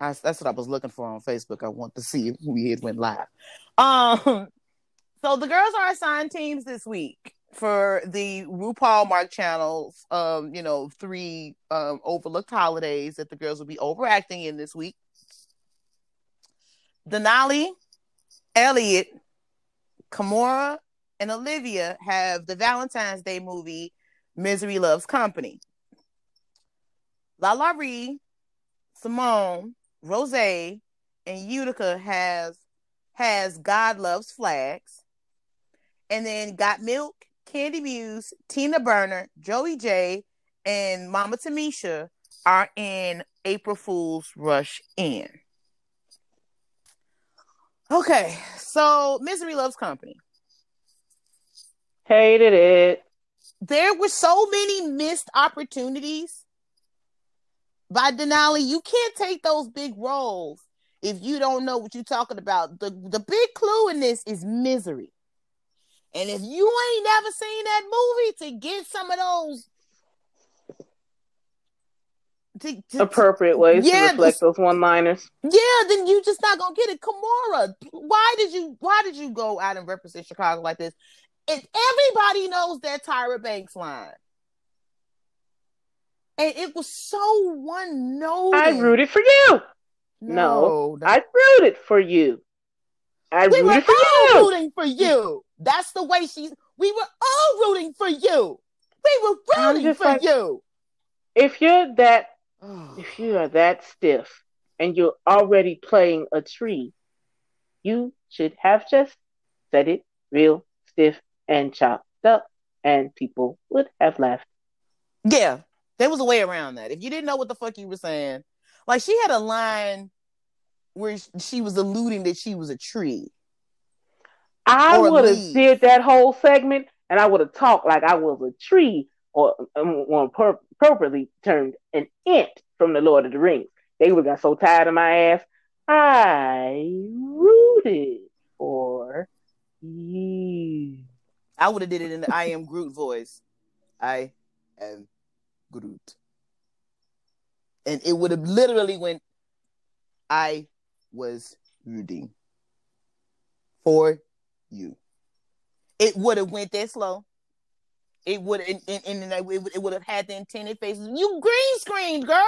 I, that's what I was looking for on Facebook. I want to see if we had went live. Um, so the girls are assigned teams this week for the RuPaulmark Channel's, um, you know, three um, overlooked holidays that the girls will be overacting in this week. Denali, Elliott, Kahmora, and Olivia have the Valentine's Day movie Misery Loves Company. LaLa Ri, Symone, Rose, and Utica has has God Loves Flags. And then Got Milk, Kandy Muse, Tina Burner, Joey Jay, and Mama Tamisha are in April Fool's Rush In. Okay, so Misery Loves Company. Hated it. There were so many missed opportunities by Denali. You can't take those big roles if you don't know what you're talking about. The the big clue in this is misery. And if you ain't never seen that movie to get some of those to, to- Appropriate ways Yeah, to reflect those one-liners. yeah, then you just not gonna get it. Kahmora, why did you why did you go out and represent Chicago like this? And everybody knows that Tyra Banks line. And it was so one note. I rooted for you. No, I rooted for you. I we were rooted for all you. rooting for you. That's the way she's we were all rooting for you. We were rooting for like- you. If you're that, if you are that stiff, and you're already playing a tree, you should have just said it real stiff and chopped up, and people would have laughed. Yeah, there was a way around that. If you didn't know what the fuck you were saying, like she had a line where she was alluding that she was a tree. I would have did that whole segment, and I would have talked like I was a tree, or um, more appro- appropriately termed an Ent from the Lord of the Rings. They would have got so tired of my ass. I rooted for you. I would have did it in the I am Groot voice. I am Groot. And it would have literally went I was rooting for you. It would have went that slow. It would and, and, and it would- have had the intended faces. You green screened, girl.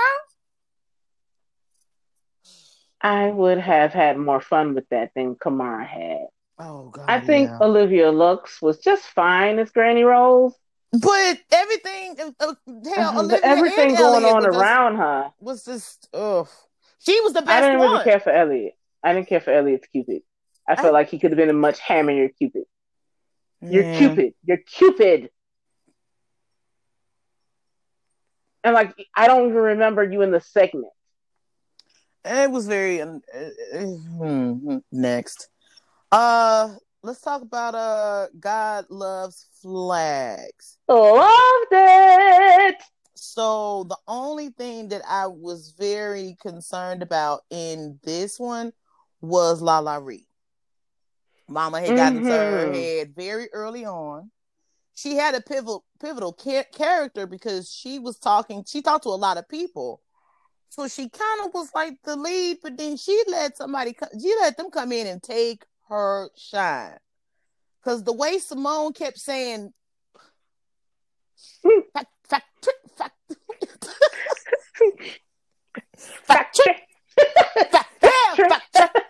I would have had more fun with that than Kahmora had. Oh god. I think yeah. Olivia Lux was just fine as Granny Rose. but everything uh, uh, hell, But Olivia everything going Elliott on were just- around her. was just ugh. She was the best. I didn't one. really care for Elliott. I didn't care for Elliott's Cupid. I felt like he could have been a much hammier Cupid. You're Yeah. Cupid. You're Cupid. And like, I don't even remember you in the segment. It was very um, uh, uh, hmm, next. Uh, let's talk about uh God loves flags. Loved it. So the only thing that I was very concerned about in this one was LaLa Ri. Mama had gotten mm-hmm. to her head very early on. She had a pivotal pivotal ca- character because she was talking. She talked to a lot of people, so she kind of was like the lead. But then she let somebody. She let them come in and take her shine. Because the way Symone kept saying, fact, fact, fact, fact,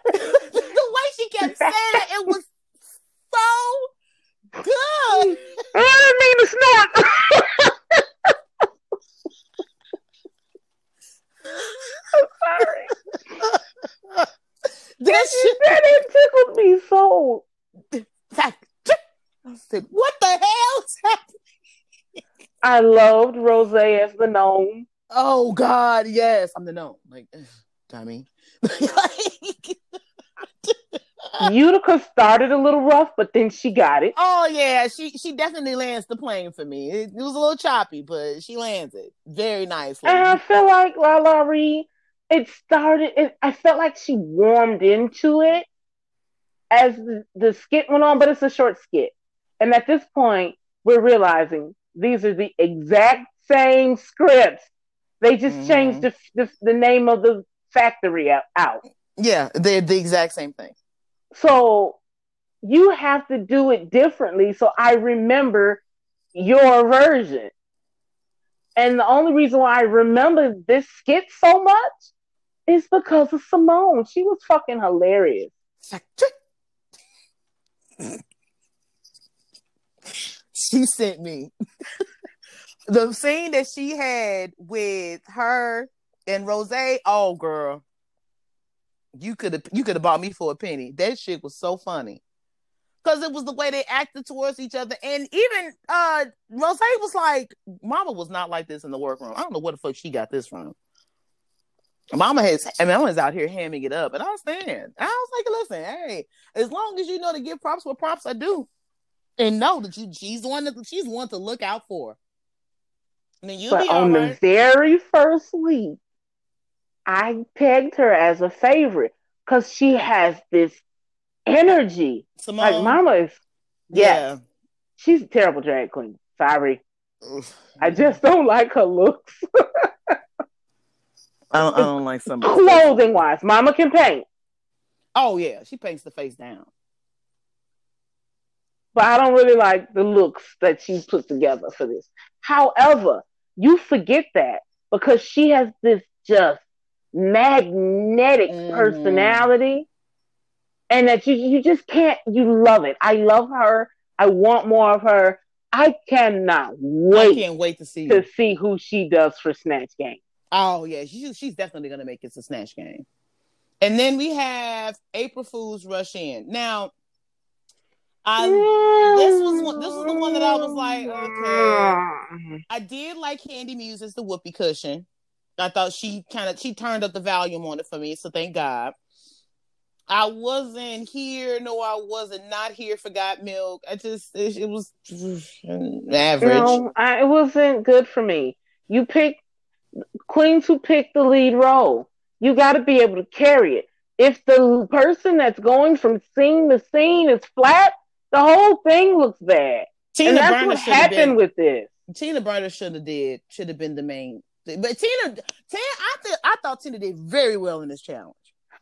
the way she kept saying it, it was so good. I didn't mean to snort. I'm sorry. That shit it tickled me so. I said, "What the hell?" I loved Rose as the gnome. Oh God, yes, I'm the gnome. Like, eh, dummy. Utica started a little rough, but then she got it. Oh yeah, she she definitely lands the plane for me. It, it was a little choppy, but she lands it very nicely. And I feel like LaLa Ri, it started. It, I felt like she warmed into it as the, the skit went on, but it's a short skit. And at this point, we're realizing these are the exact same scripts. They just mm-hmm. changed the, the, the name of the factory out. Yeah, they're the exact same thing. So you have to do it differently. So I remember your version. And the only reason why I remember this skit so much is because of Symone. She was fucking hilarious. she sent me the scene that she had with her and Rose. Oh, girl, you could have you could have bought me for a penny. That shit was so funny because it was the way they acted towards each other, and even uh Rose was like, "Mama was not like this in the workroom. I don't know where the fuck she got this from." Mama has, I mean, Mama's out here hamming it up, and I was saying, I was like, listen, hey, as long as you know to give props where props I do, and know that you she's the one that she's one to look out for. I mean, you but on right. the very first week, I pegged her as a favorite because she has this energy. Symone. Like Mama is, yes, yeah, she's a terrible drag queen. Sorry, I just don't like her looks. I don't, I don't like some clothing wise. Mama can paint. Oh yeah, she paints the face down but I don't really like the looks that she put together for this. However, you forget that because she has this just magnetic mm. personality and that you you just can't you love it. I love her. I want more of her. I cannot wait. I can't wait to see to see who she does for Snatch Game. Oh yeah, she's she's definitely gonna make it to Snatch Game. And then we have April Fools Rush In. Now, I this was one, this was the one that I was like, okay. I did like Kandy Muse as the whoopee cushion. I thought she kind of she turned up the volume on it for me, so thank God. I wasn't here, no, I wasn't not here for Gottmik. I just it, it was average. No, I, it wasn't good for me. You pick queens who pick the lead role. You got to be able to carry it. If the person that's going from scene to scene is flat, the whole thing looks bad. Tina and that's Burner what happened been, with this. Tina Burner should have did should have been the main. But Tina, Tina, I th- I thought Tina did very well in this challenge.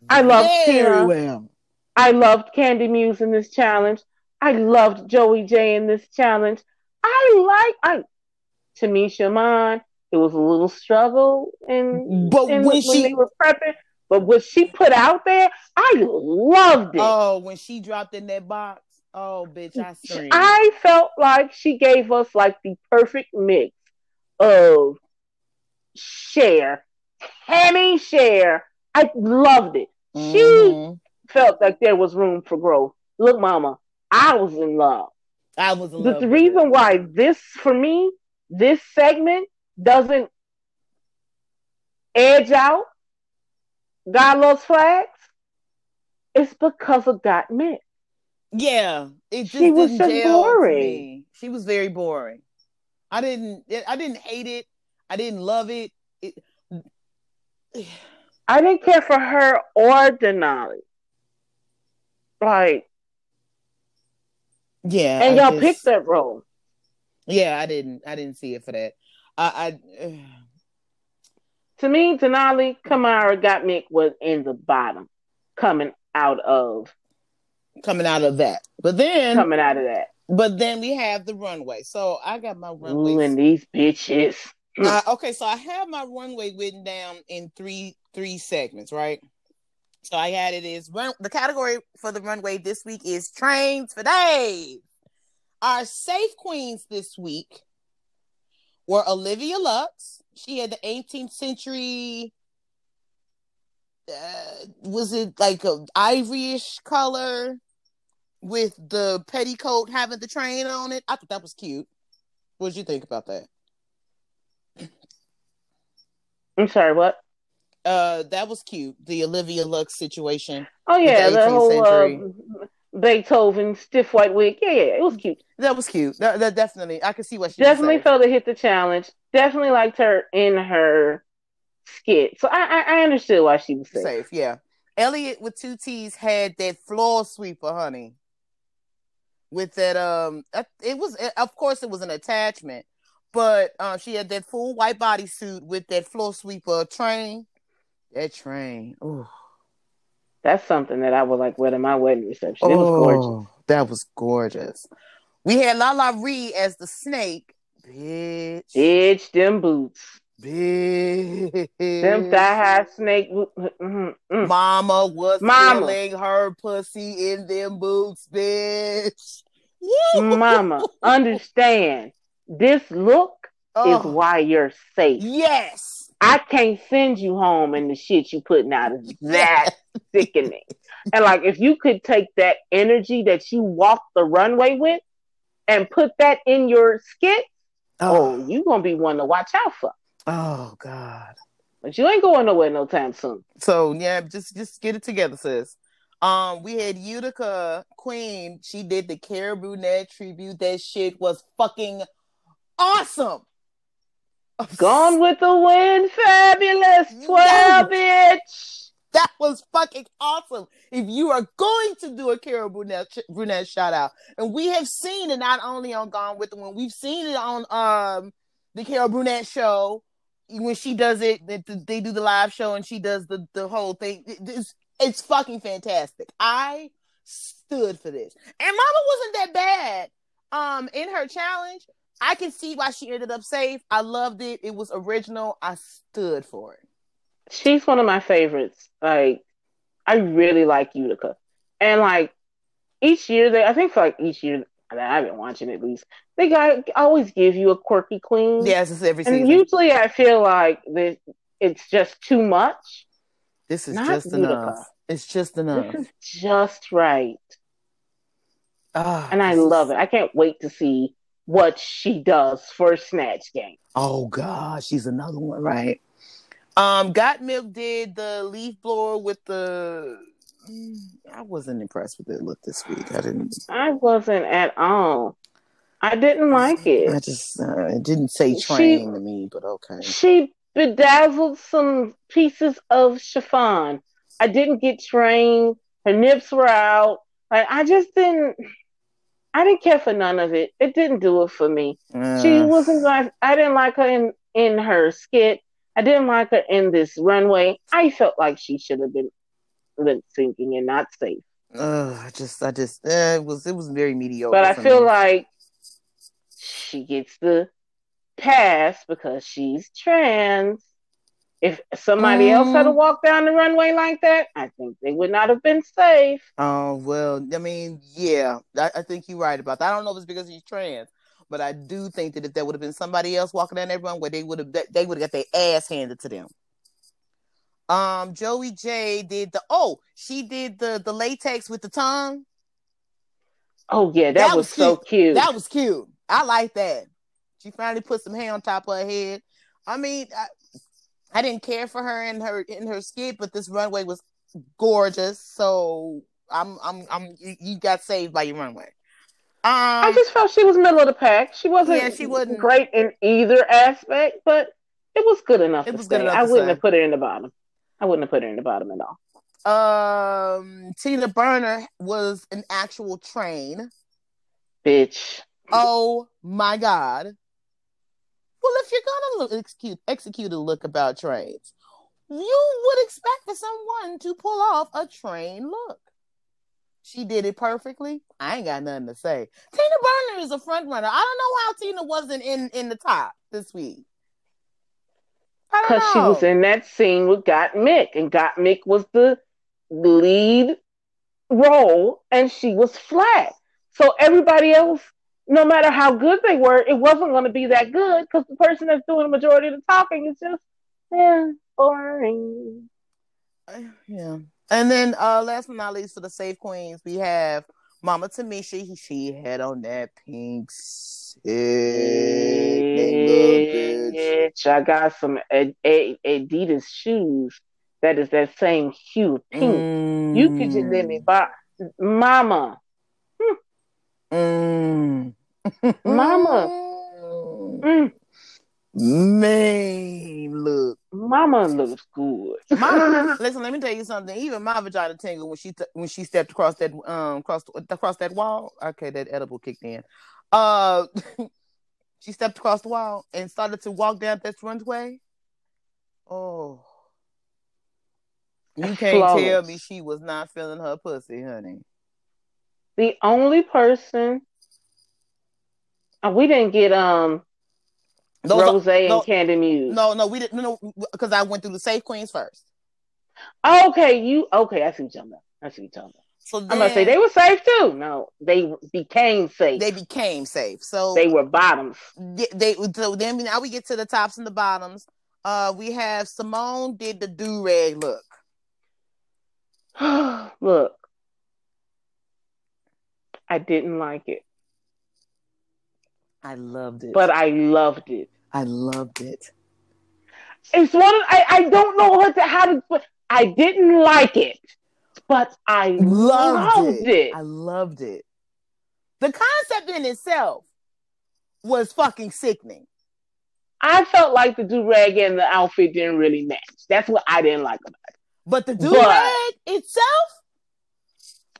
I loved very Tina. Well. I loved Kandy Muse in this challenge. I loved Joey Jay in this challenge. I like I Tamisha Iman. It was a little struggle and but when, when she were prepping. But what she put out there, I loved it. Oh, when she dropped in that box. Oh, bitch, I screamed. I felt like she gave us like the perfect mix of Cher, Tammy share. I loved it. Mm-hmm. She felt like there was room for growth. Look, Mama, I was in love. I was in the, love. The reason why this, for me, this segment doesn't edge out God Loves Flags, it's because of Gottmik's. Yeah, it just She was just boring. me. She was very boring. I didn't. I didn't hate it. I didn't love it. it I didn't care for her or Denali. Like, yeah, and I y'all just- picked that role. Yeah, I didn't. I didn't see it for that. I. I To me, Denali Kahmora got Mick was in the bottom, coming out of coming out of that, but then, coming out of that. but then we have the runway. So I got my runway. Ooh, and these bitches. Uh, okay, so I have my runway written down in three three segments, right? So I had it is run the category for the runway this week is trains for days. Our safe queens this week were Olivia Lux. She had the 18th century. Uh, was it like a ivoryish color with the petticoat having the train on it? I thought that was cute. What did you think about that? I'm sorry, what? Uh, that was cute. The Olivia Lux situation. Oh yeah, the the, 18th whole century. uh, Beethoven stiff white wig. Yeah, yeah, it was cute. That was cute. That, that definitely, I could see what she Definitely felt it hit the challenge. Definitely liked her in her skit. So I I, I understood why she was safe. safe. Yeah, Elliott with two T's had that floor sweeper, honey. With that, um, uh, it was of course it was an attachment, but um, she had that full white bodysuit with that floor sweeper train. That train, oh, That's something that I would like wear to my wedding reception. It was gorgeous. Oh, That was gorgeous. We had LaLa Ri as the snake, bitch. Bitch, them boots. Bitch. Them thigh high snake boot. mm, mm. Mama was Mama. feeling her pussy in them boots, bitch. Mama, understand. This look is Oh, why you're safe. yes. I can't send you home and the shit you putting out is that sickening. And like if you could take that energy that you walk the runway with and put that in your skit, oh, you gonna be one to watch out for. oh God. But you ain't going nowhere no time soon. So yeah, just just get it together, sis. Um, we had Utica Queen. She did the Carol Burnett tribute. That shit was fucking awesome. Gone with the wind, fabulous, twelve bitch. That was fucking awesome. If you are going to do a Carol Burnett, Brunette shout out, and we have seen it not only on Gone with the Wind, we've seen it on um the Carol Burnett show when she does it. They, they do the live show and she does the the whole thing. It's it's fucking fantastic. I stood for this, and Mama wasn't that bad. Um, in her challenge, I can see why she ended up safe. I loved it. It was original. I stood for it. She's one of my favorites. Like, I really like Utica. And like each year they I think for like each year that I've been watching at least, they got always give you a quirky queen. Yes, it's every And season. usually I feel like it's just too much. This is Not just Utica. enough. It's just enough. This is just right. Ah, And I love it. I can't wait to see what she does for Snatch Game. Oh God, she's another one, right? Um, Gottmik did the leaf blower with the. Mm, I wasn't impressed with it look this week. I didn't. I wasn't at all. I didn't like it. I just uh, it didn't say She- train to me, but okay. She bedazzled some pieces of chiffon. I didn't get trained. Her nips were out. Like I just didn't. I didn't care for none of it. It didn't do it for me. She Uh, wasn't like. I didn't like her in in her skit. I didn't like her in this runway. I felt like she should have been lip syncing and not safe. uh, I just, I just, uh, it was, it was very mediocre. But I feel me. like she gets the pass because she's trans. If somebody else had to Mm. walk down the runway like that, I think they would not have been safe. Oh well, I mean, yeah, I, I think you're right about that. I don't know if it's because he's trans, but I do think that if there would have been somebody else walking down that runway, they would have they would have got their ass handed to them. Um, Joey Jay did the oh, she did the the latex with the tongue. Oh yeah, that, That was, was so cute. That was cute. I like that. She finally put some hair on top of her head. I mean, I, I didn't care for her in her in her skit, but this runway was gorgeous. So I'm I'm I'm you got saved by your runway. Um, I just felt she was middle of the pack. She wasn't yeah, she wasn't great in either aspect, but it was good enough. It was stay. good enough. I wouldn't say. have put her in the bottom. I wouldn't have put her in the bottom at all. Um, Tina Burner was an actual train. Bitch. Oh my god. Well, if you're gonna look, execute execute a look about trains, you would expect for someone to pull off a train look. She did it perfectly. I ain't got nothing to say. Tina Burner is a front runner. I don't know how Tina wasn't in in the top this week. Because she was in that scene with Gottmik, and Gottmik was the lead role, and she was flat. So everybody else, no matter how good they were, it wasn't going to be that good because the person that's doing the majority of the talking is just, yeah, boring. Yeah. And then uh last but not least for the safe queens, we have Mama Tamisha. She had on that pink bitch. I got some Adidas shoes that is that same hue, pink. Mm. You could just let me buy, Mama. Mm. Mama. Mm. Man, look, Mama looks good. Mama, listen, let me tell you something. Even my vagina tingled when she t- when she stepped across that um across across that wall. Okay, that edible kicked in. Uh, she stepped across the wall and started to walk down that runway. Oh, you can't Flawless. tell me she was not feeling her pussy, honey. The only person we didn't get um those Rose are, and no, Kandy Muse. No, no, we didn't. No, because I went through the safe queens first. Okay, you okay? I see what you're talking about. I see what you're talking about. So then, I'm gonna say they were safe too. No, they became safe. They became safe. So they were bottoms. They so then now we get to the tops and the bottoms. Uh, we have Symone did the do rag look. look, I didn't like it. I loved it. But I loved it. I loved it. It's one of, I, I don't know what to, how to but I didn't like it, but I loved, loved it. it. I loved it. The concept in itself was fucking sickening. I felt like the do rag and the outfit didn't really match. That's what I didn't like about it. But the do rag itself,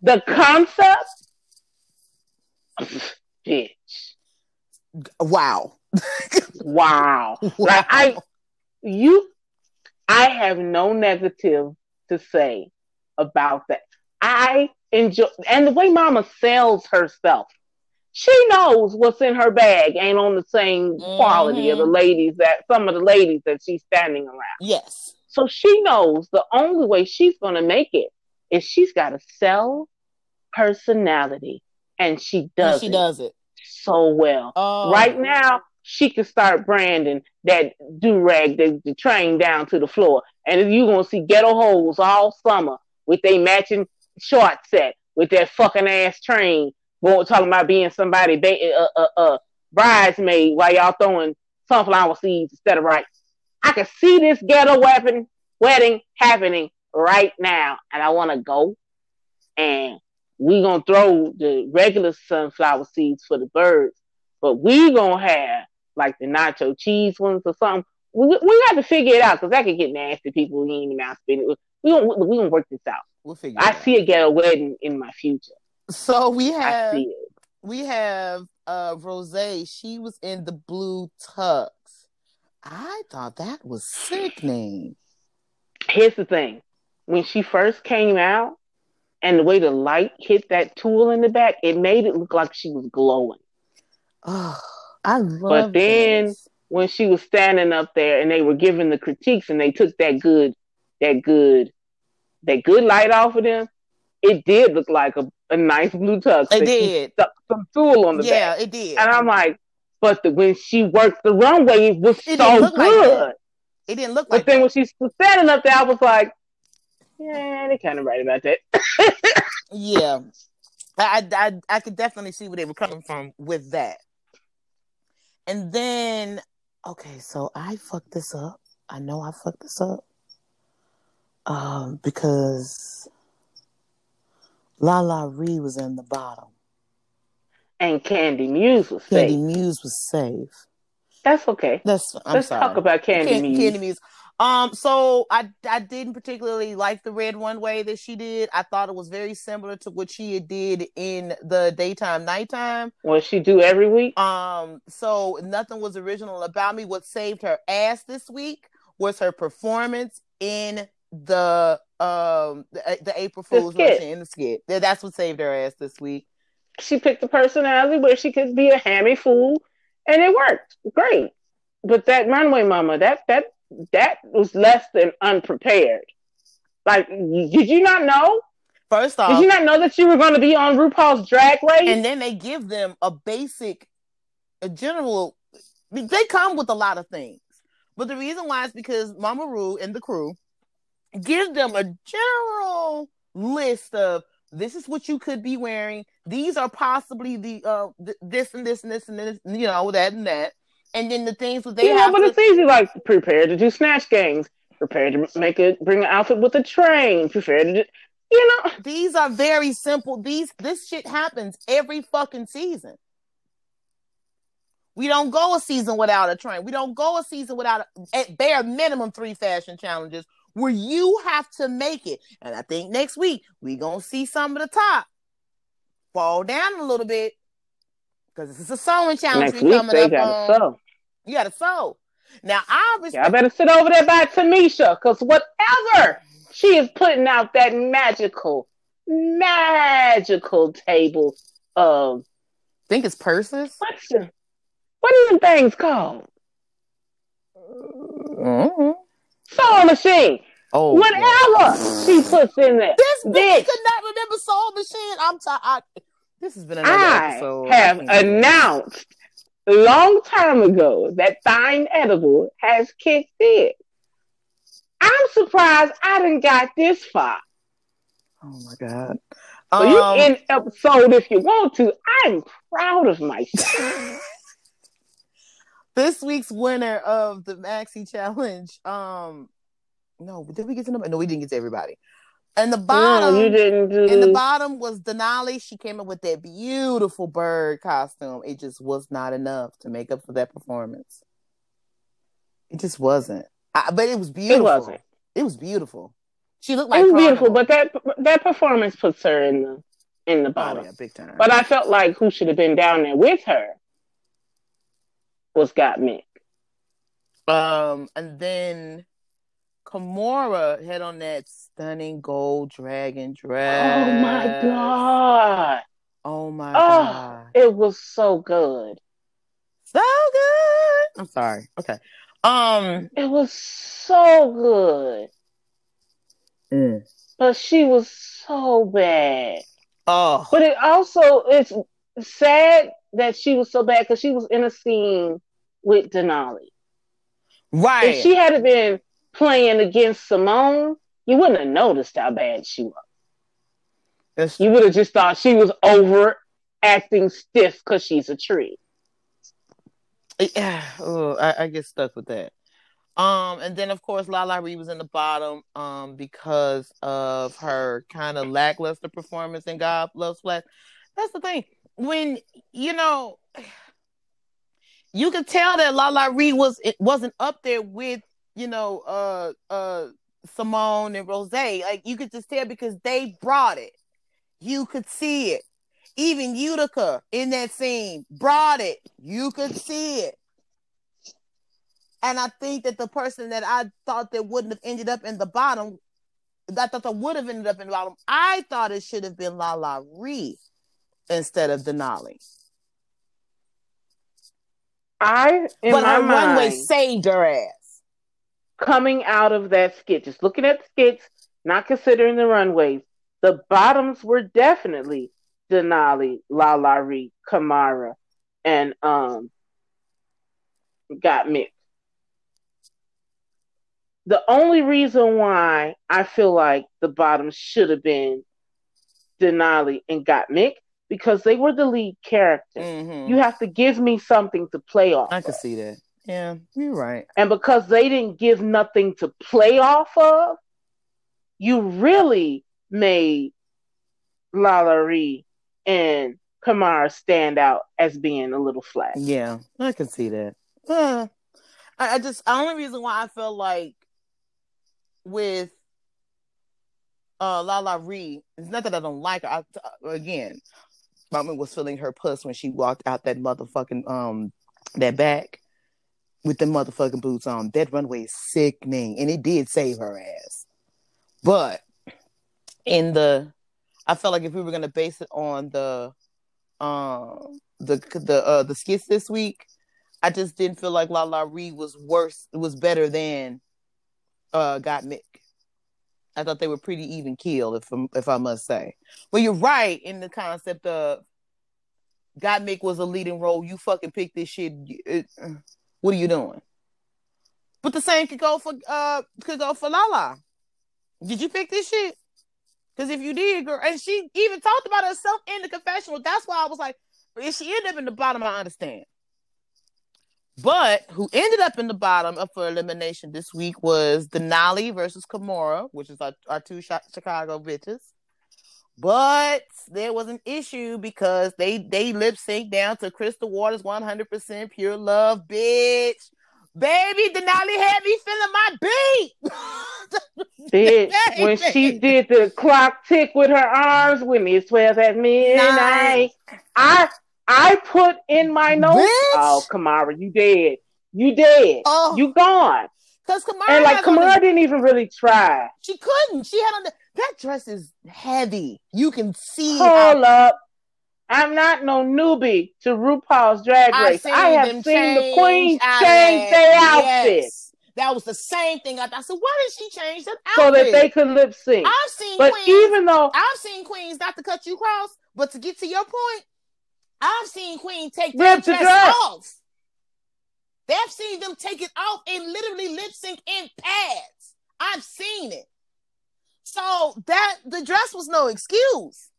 the concept, bitch. Wow. wow. wow. Like I you I have no negative to say about that. I enjoy and the way mama sells herself. She knows what's in her bag ain't on the same mm-hmm. quality of the mm-hmm. ladies that some of the ladies that she's standing around. Yes. So she knows the only way she's gonna make it is she's gotta sell personality. And she does and she it. does it so well. Oh. Right now, she can start branding that do rag, the, the train down to the floor, and you're gonna see ghetto hoes all summer with their matching short set with that fucking ass train going talking about being somebody ba- uh, uh, uh, bridesmaid while y'all throwing sunflower seeds instead of rice. I can see this ghetto weapon wedding happening right now, and I want to go and we gonna throw the regular sunflower seeds for the birds, but we gonna have like the nacho cheese ones or something. We, we got to figure it out because that could get nasty. People eating mouth spinning. We gonna we gonna work this out. We'll figure. I see a ghetto wedding in my future. So we have we have uh Rose. She was in the blue tux. I thought that was sickening. Here's the thing: when she first came out, and the way the light hit that tool in the back, it made it look like she was glowing. Oh, I love. It. But then this. when she was standing up there and they were giving the critiques and they took that good, that good, that good light off of them, it did look like a, a nice blue tux. It did. Some tool on the yeah, back. Yeah, it did. And I'm like, but the, when she worked the runway, it was it so good. Like it didn't look like. But then that. when she was standing up there, I was like, yeah, they kind of right about that. yeah, I, I I could definitely see where they were coming from with that. And then, okay, so I fucked this up. I know I fucked this up. Um, because LaLa Ri was in the bottom. And Kandy Muse was Candy safe. Muse was safe. That's okay. That's I'm Let's sorry. talk about Candy Can- Muse. Kandy Muse. Um, so I I didn't particularly like the red one way that she did. I thought it was very similar to what she had did in the daytime nighttime. What she do every week? Um, so nothing was original about me. What saved her ass this week was her performance in the um the, the April The Fool's skit. Russian in the skit. That's what saved her ass this week. She picked a personality where she could be a hammy fool, and it worked great. But that runway mama, that that that was less than unprepared. Like, did you not know? First off, Did you not know that you were going to be on RuPaul's Drag Race? and then they give them a basic, a general. They come with a lot of things, but the reason why is because Mama Ru and the crew give them a general list of this is what you could be wearing. These are possibly the uh th- this and this and this and this, you know that and that, and then the things that they you know, have but to. it's easy. Like, prepare to do snatch games. Prepare to make it, bring an outfit with a train. Prepare to, do, you know. These are very simple. These this shit happens every fucking season. We don't go a season without a train. We don't go a season without a, at bare minimum three fashion challenges where you have to make it. And I think next week we gonna see some of the top fall down a little bit because this is a sewing challenge Next we week coming they up got on. to sew. You gotta sew. Now I Y'all better sit over there by Tamisha, because whatever she is putting out that magical, magical table of think it's purses. what's the, what are them things called? Mhm. Sewing machine. Oh, Whatever she puts in there. This bitch Bitch. could not remember sewing Machine. I'm tired. This has been another I episode. have I can't do it. announced a long time ago that Fine Edible has kicked in. I'm surprised I didn't got this far. Oh my god. So Um, you in episode if you want to. I'm proud of myself. this week's winner of the Maxi Challenge. Um, no, did we get to number? No, we didn't get to everybody. And the bottom, no, you didn't do. in the bottom was Denali. She came up with that beautiful bird costume. It just was not enough to make up for that performance. It just wasn't. I, but it was beautiful. It wasn't. It was beautiful. She looked like it was beautiful, but that that performance puts her in the in the oh bottom. yeah, big time. But I felt like who should have been down there with her was Gottmik. Um, and then Kahmora had on that stunning gold dragon dress. Oh my god, Oh my Oh. god! it was so good. So good. I'm sorry. Okay. Um. It was so good, mm. but she was so bad. Oh. But it also it's sad that she was so bad because she was in a scene with Denali. Right. If she hadn't been playing against Symone, you wouldn't have noticed how bad she was. It's- You would have just thought she was over acting stiff because she's a tree. yeah. Oh, I, I get stuck with that. Um, and then of course LaLa Ri was in the bottom um because of her kind of lackluster performance in God Loves Flash. That's the thing. When you know you could tell that LaLa Ri was it wasn't up there with, you know, uh uh Symone and Rose. Like you could just tell because they brought it. You could see it. Even Utica in that scene brought it. You could see it. And I think that the person that I thought that wouldn't have ended up in the bottom, I thought that would have ended up in the bottom. I thought it should have been La La Ree instead of Denali. I, in But my her mind, runway saved her ass. Coming out of that skit, just looking at the skits, not considering the runways, the bottoms were definitely Denali, La La Ree, Kahmora, and um, Gottmik. The only reason why I feel like the bottoms should have been Denali and Gottmik because they were the lead characters. Mhm. You have to give me something to play off. I of. can see that. Yeah, you're right. And because they didn't give nothing to play off of, you really made Lala and Kahmora stand out as being a little flat. Yeah, I can see that. Uh, I, I just the only reason why I feel like with uh LaLa Ri, it's not that I don't like her. I, uh, again, Mama was feeling her puss when she walked out that motherfucking um that back with the motherfucking boots on. That runway is sickening, and it did save her ass. But in the, I felt like if we were gonna base it on the, um, the the uh the skits this week, I just didn't feel like LaLa Ri was worse. It was better than uh Gottmik. I thought they were pretty even keel, if if I must say. Well, you're right in the concept of Gottmik was a leading role. You fucking picked this shit. It, what are you doing? But the same could go for uh could go for Lala. Did you pick this shit? Because if you did, girl, and she even talked about herself in the confessional. That's why I was like, if she ended up in the bottom, I understand. But who ended up in the bottom up for elimination this week was Denali versus Kahmora, which is our, our two Chicago bitches. But there was an issue because they they lip sync down to Crystal Waters 100% pure love, bitch. Baby, Denali had me feeling my beat. bitch, when she did the clock tick with her arms with me, it's 12 at midnight. I I put in my notes. Bitch. Oh, Kahmora, you dead. You dead. Oh. You gone. Because Kahmora and like Kahmora didn't even really try. She couldn't. She had on the that dress is heavy. You can see. Hold how... up. I'm not no newbie to RuPaul's Drag Race. I have seen the queen change their outfit. Yes. That was the same thing. I, I said, why did she change that outfit? So that they could lip sync. I've seen but queens, even though I've seen queens, not to cut you cross, but to get to your point, I've seen queens take their dress, dress off. They've seen them take it off and literally lip sync in pads. I've seen it. So that the dress was no excuse.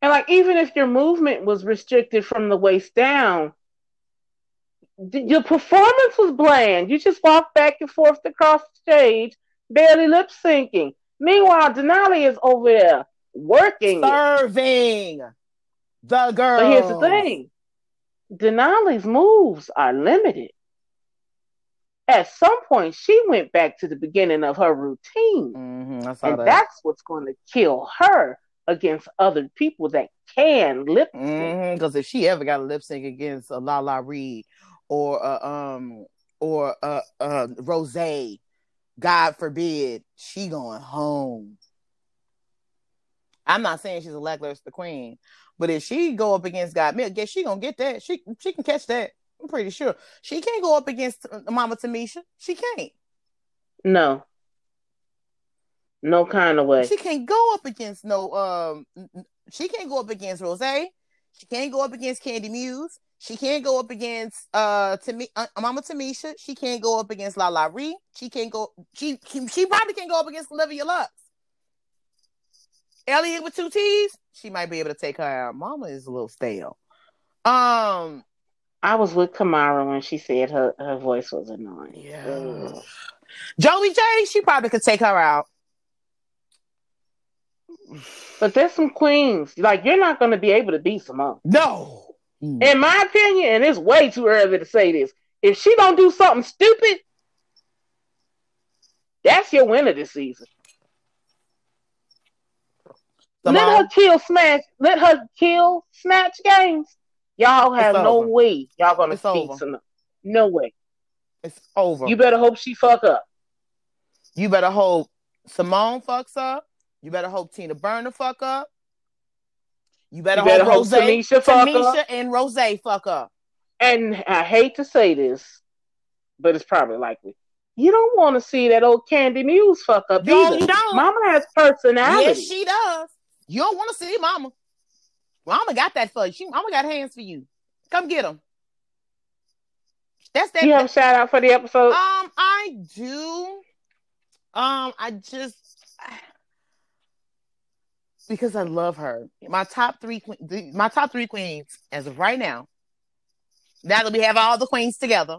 And like even if your movement was restricted from the waist down, your performance was bland. You just walked back and forth across the stage, barely lip syncing. Meanwhile, Denali is over there working, serving it. the girl. But here's the thing: Denali's moves are limited at some point she went back to the beginning of her routine. Mm-hmm, and that. that's what's going to kill her against other people that can lip sync. Because mm-hmm, if she ever got a lip sync against a La La Reed or uh, um or uh, uh Rose, God forbid, she going home. I'm not saying she's a lackluster queen, but if she go up against God, I guess she gonna get that. She she can catch that. I'm pretty sure she can't go up against uh, Mama Tamisha. She can't. No. No kind of way. She can't go up against no. Um, she can't go up against Rose. She can't go up against Kandy Muse. She can't go up against uh, Tami- uh Mama Tamisha. She can't go up against LaLa Ri. She can't go. She, she she probably can't go up against Olivia Lux. Elliott with two T's. She might be able to take her out. Mama is a little stale. Um, I was with Kahmora when she said her, her voice was annoying. Yeah. Joey Jay, she probably could take her out. But there's some queens. Like you're not gonna be able to beat Symone. No. In my opinion, and it's way too early to say this. If she don't do something stupid, that's your winner this season. Symone. Let her kill smash. Let her kill snatch games. Y'all have no way y'all gonna see some. No way. It's over. You better hope she fuck up. You better hope Symone fucks up. You better hope Tina Burner fuck up. You better, you better hope, Rose, Tamisha, fuck Tamisha up. and Rose fuck up. And I hate to say this, but it's probably likely. You don't want to see that old Kandy Muse fuck up no, either. You don't. Mama has personality. Yes, she does. You don't want to see Mama. Mama got that for you. She, Mama got hands for you. Come get them. That's that. You have a shout out for the episode? Um, I do. Um, I just because I love her. My top three, my top three queens as of right now. Now that we have all the queens together,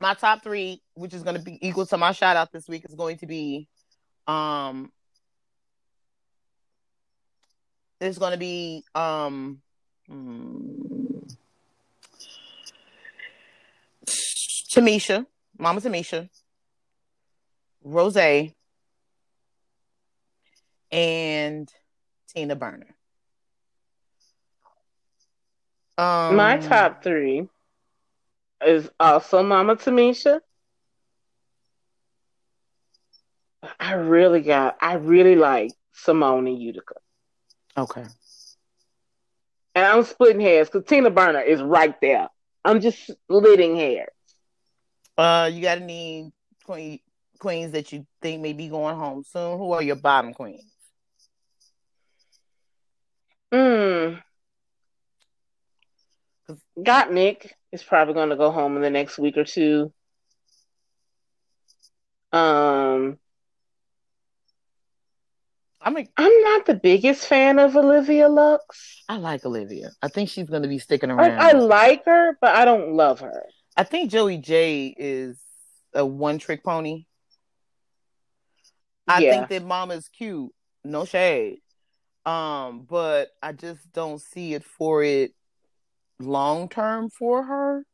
my top three, which is going to be equal to my shout out this week, is going to be, um, is going to be um hmm, Tamisha, Mama Tamisha, Rose, and Tina Burner. Um, My top three is also Mama Tamisha. I really got, I really like Symone and Utica. Okay. And I'm splitting hairs because Tina Burner is right there. I'm just splitting hairs. Uh, you got any queen, queens that you think may be going home soon? Who are your bottom queens? Mm. Gottmik is probably going to go home in the next week or two. Um, I mean, I'm not the biggest fan of Olivia Lux. I like Olivia. I think she's going to be sticking I, around. I like her, but I don't love her. I think Joey Jay is a one trick pony. I Yeah. think that Mama's cute. No shade. Um, but I just don't see it for it long term for her.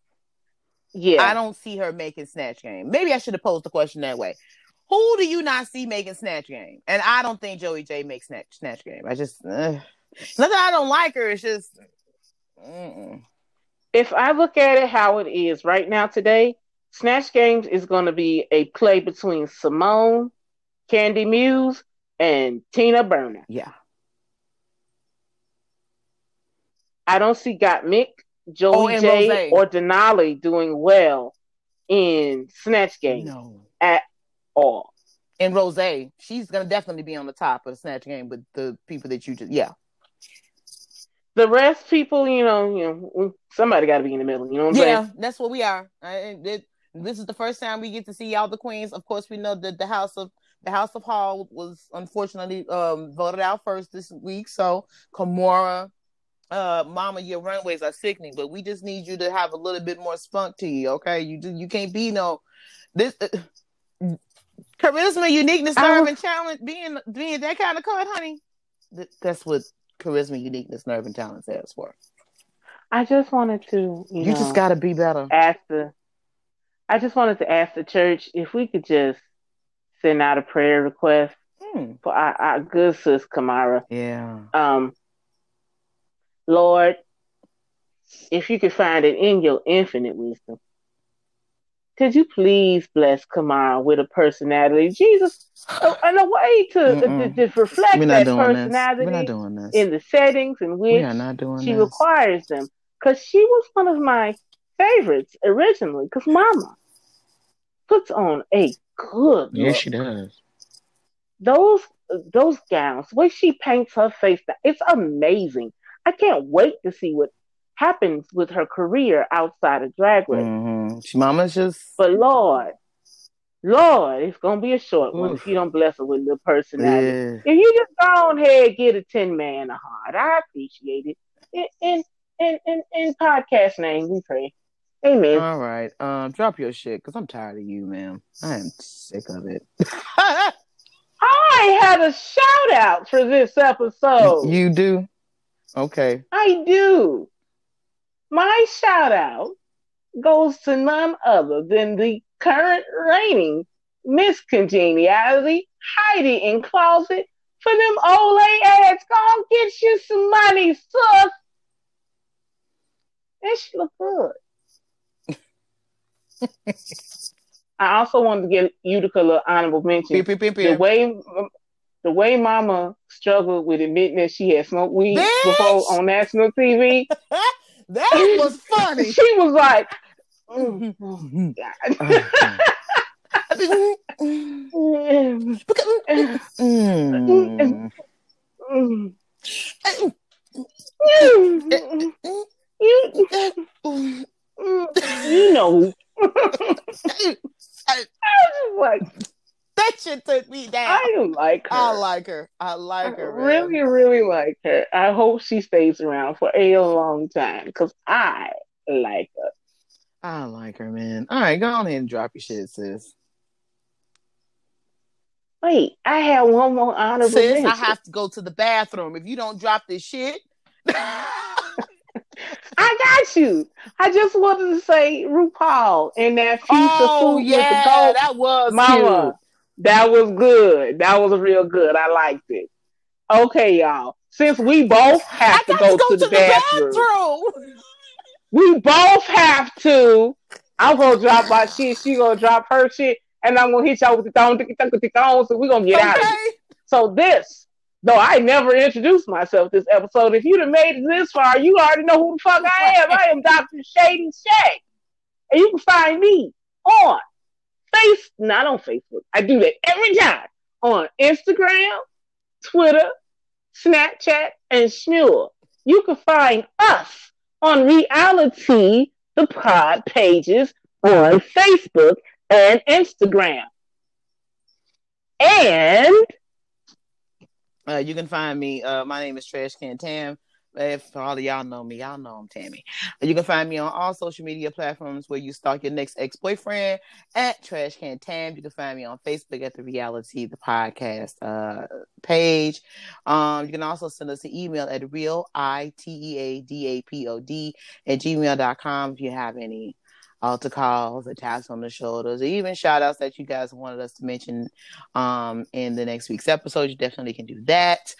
Yeah, I don't see her making Snatch Game. Maybe I should have posed the question that way. Who do you not see making Snatch Game? And I don't think Joey Jay makes Snatch Snatch Game. I just, uh, not that I don't like her. It's just, mm-mm. if I look at it how it is right now today, Snatch Games is going to be a play between Symone, Kandy Muse, and Tina Burner. yeah. I don't see Gottmik, Mick, Joey and J, Rose. or Denali doing well in Snatch Game No. at all. And Rose, she's gonna definitely be on the top of the Snatch Game with the people that you just, yeah. The rest people, you know, you know, somebody got to be in the middle. You know what I'm Yeah, saying? that's what we are. I, it, this is the first time we get to see all the queens. Of course, we know that the House of the House of Hall was unfortunately um, voted out first this week. So Kahmora, uh, Mama, your runways are sickening, but we just need you to have a little bit more spunk to you. Okay, you do, you can't be no this. Uh, charisma, uniqueness, nerve, and talent being being that kind of card, honey. Th- that's what charisma, uniqueness, nerve, and talent stands for. I just wanted to, you, You know, just got to be better. ask the. I just wanted to ask the church if we could just send out a prayer request Hmm. for our, our good sis Kahmora. Yeah. Um, Lord, if you could find it in your infinite wisdom, could you please bless Kahmora with a personality, Jesus, uh, and a way to, to, to reflect that not doing this. We're personality not doing this. in the settings in which she this. requires them. Because she was one of my favorites originally. Because Mama puts on a good Yeah, look. she does. Those those gowns, the way she paints her face, it's amazing. I can't wait to see what happens with her career outside of Drag Race. hmm She mama's just But Lord, Lord, it's gonna be a short one Oof. if you don't bless her with a little personality. yeah. If you just go on ahead get a 10 man a heart, I appreciate it. In in in in, in podcast name, we pray. Amen. All right. Um, drop your shit because I'm tired of you, man. I am sick of it. I had a shout out for this episode. you do? Okay. I do. My shout out goes to none other than the current reigning Miss Congeniality, Heidi N Closet, for them old ads. Go get you some money, sus. And she look good. I also wanted to get Utica a little honorable mention. Pew, pew, pew, The way the way Mama struggled with admitting that she had smoked weed Bitch! before on national TV, that was funny. she was like, mm, oh. Mm. Mm. Mm. you know, I was like, that shit took me down. I don't like her. I like her. I like her. I man. really, really like her. I hope she stays around for a long time because I like her. I like her, man. All right, go on ahead and drop your shit, sis. Wait, I have one more honorable Sis, mention. I have to go to the bathroom. If you don't drop this shit, I got you. I just wanted to say RuPaul and that feast oh of food yeah, with the goat. that was Mama, cute. That was good. That was real good. I liked it. Okay, y'all. Since we both have I to go, to go to, the, bathroom, bathroom. we both have to. I'm gonna drop my shit. She gonna drop her shit, and I'm gonna hit y'all with the thong, tick, tick, tick, thong, so we gonna get out of here. So this, though I never introduced myself this episode, if you'd have made it this far, you already know who the fuck I am. I am Dr. Shady Shay. And you can find me on Face, not on Facebook. I do that every time. On Instagram, Twitter, Snapchat, and Smule. You can find us on Reality, the pod pages on Facebook and Instagram. And Uh, you can find me. Uh, my name is Trash Can Tam. If all of y'all know me, y'all know I'm Tammy. You can find me on all social media platforms where you stalk your next ex boyfriend at Trash Can Tam. You can find me on Facebook at the Reality the Podcast uh, page. Um, you can also send us an email at real i t e a d a p o d at gmail.com if you have any altar calls, or taps on the shoulders, or even shout outs that you guys wanted us to mention um in the next week's episode. You definitely can do that.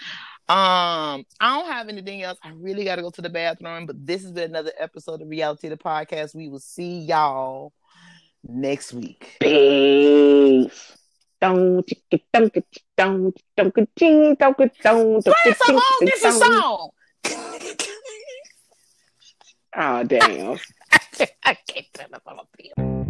Um, I don't have anything else. I really got to go to the bathroom, but this has been another episode of Reality the Podcast. We will see y'all next week. Peace. Don't don't don't don't don't don't Play some long distance song. Oh damn. I can't turn up on a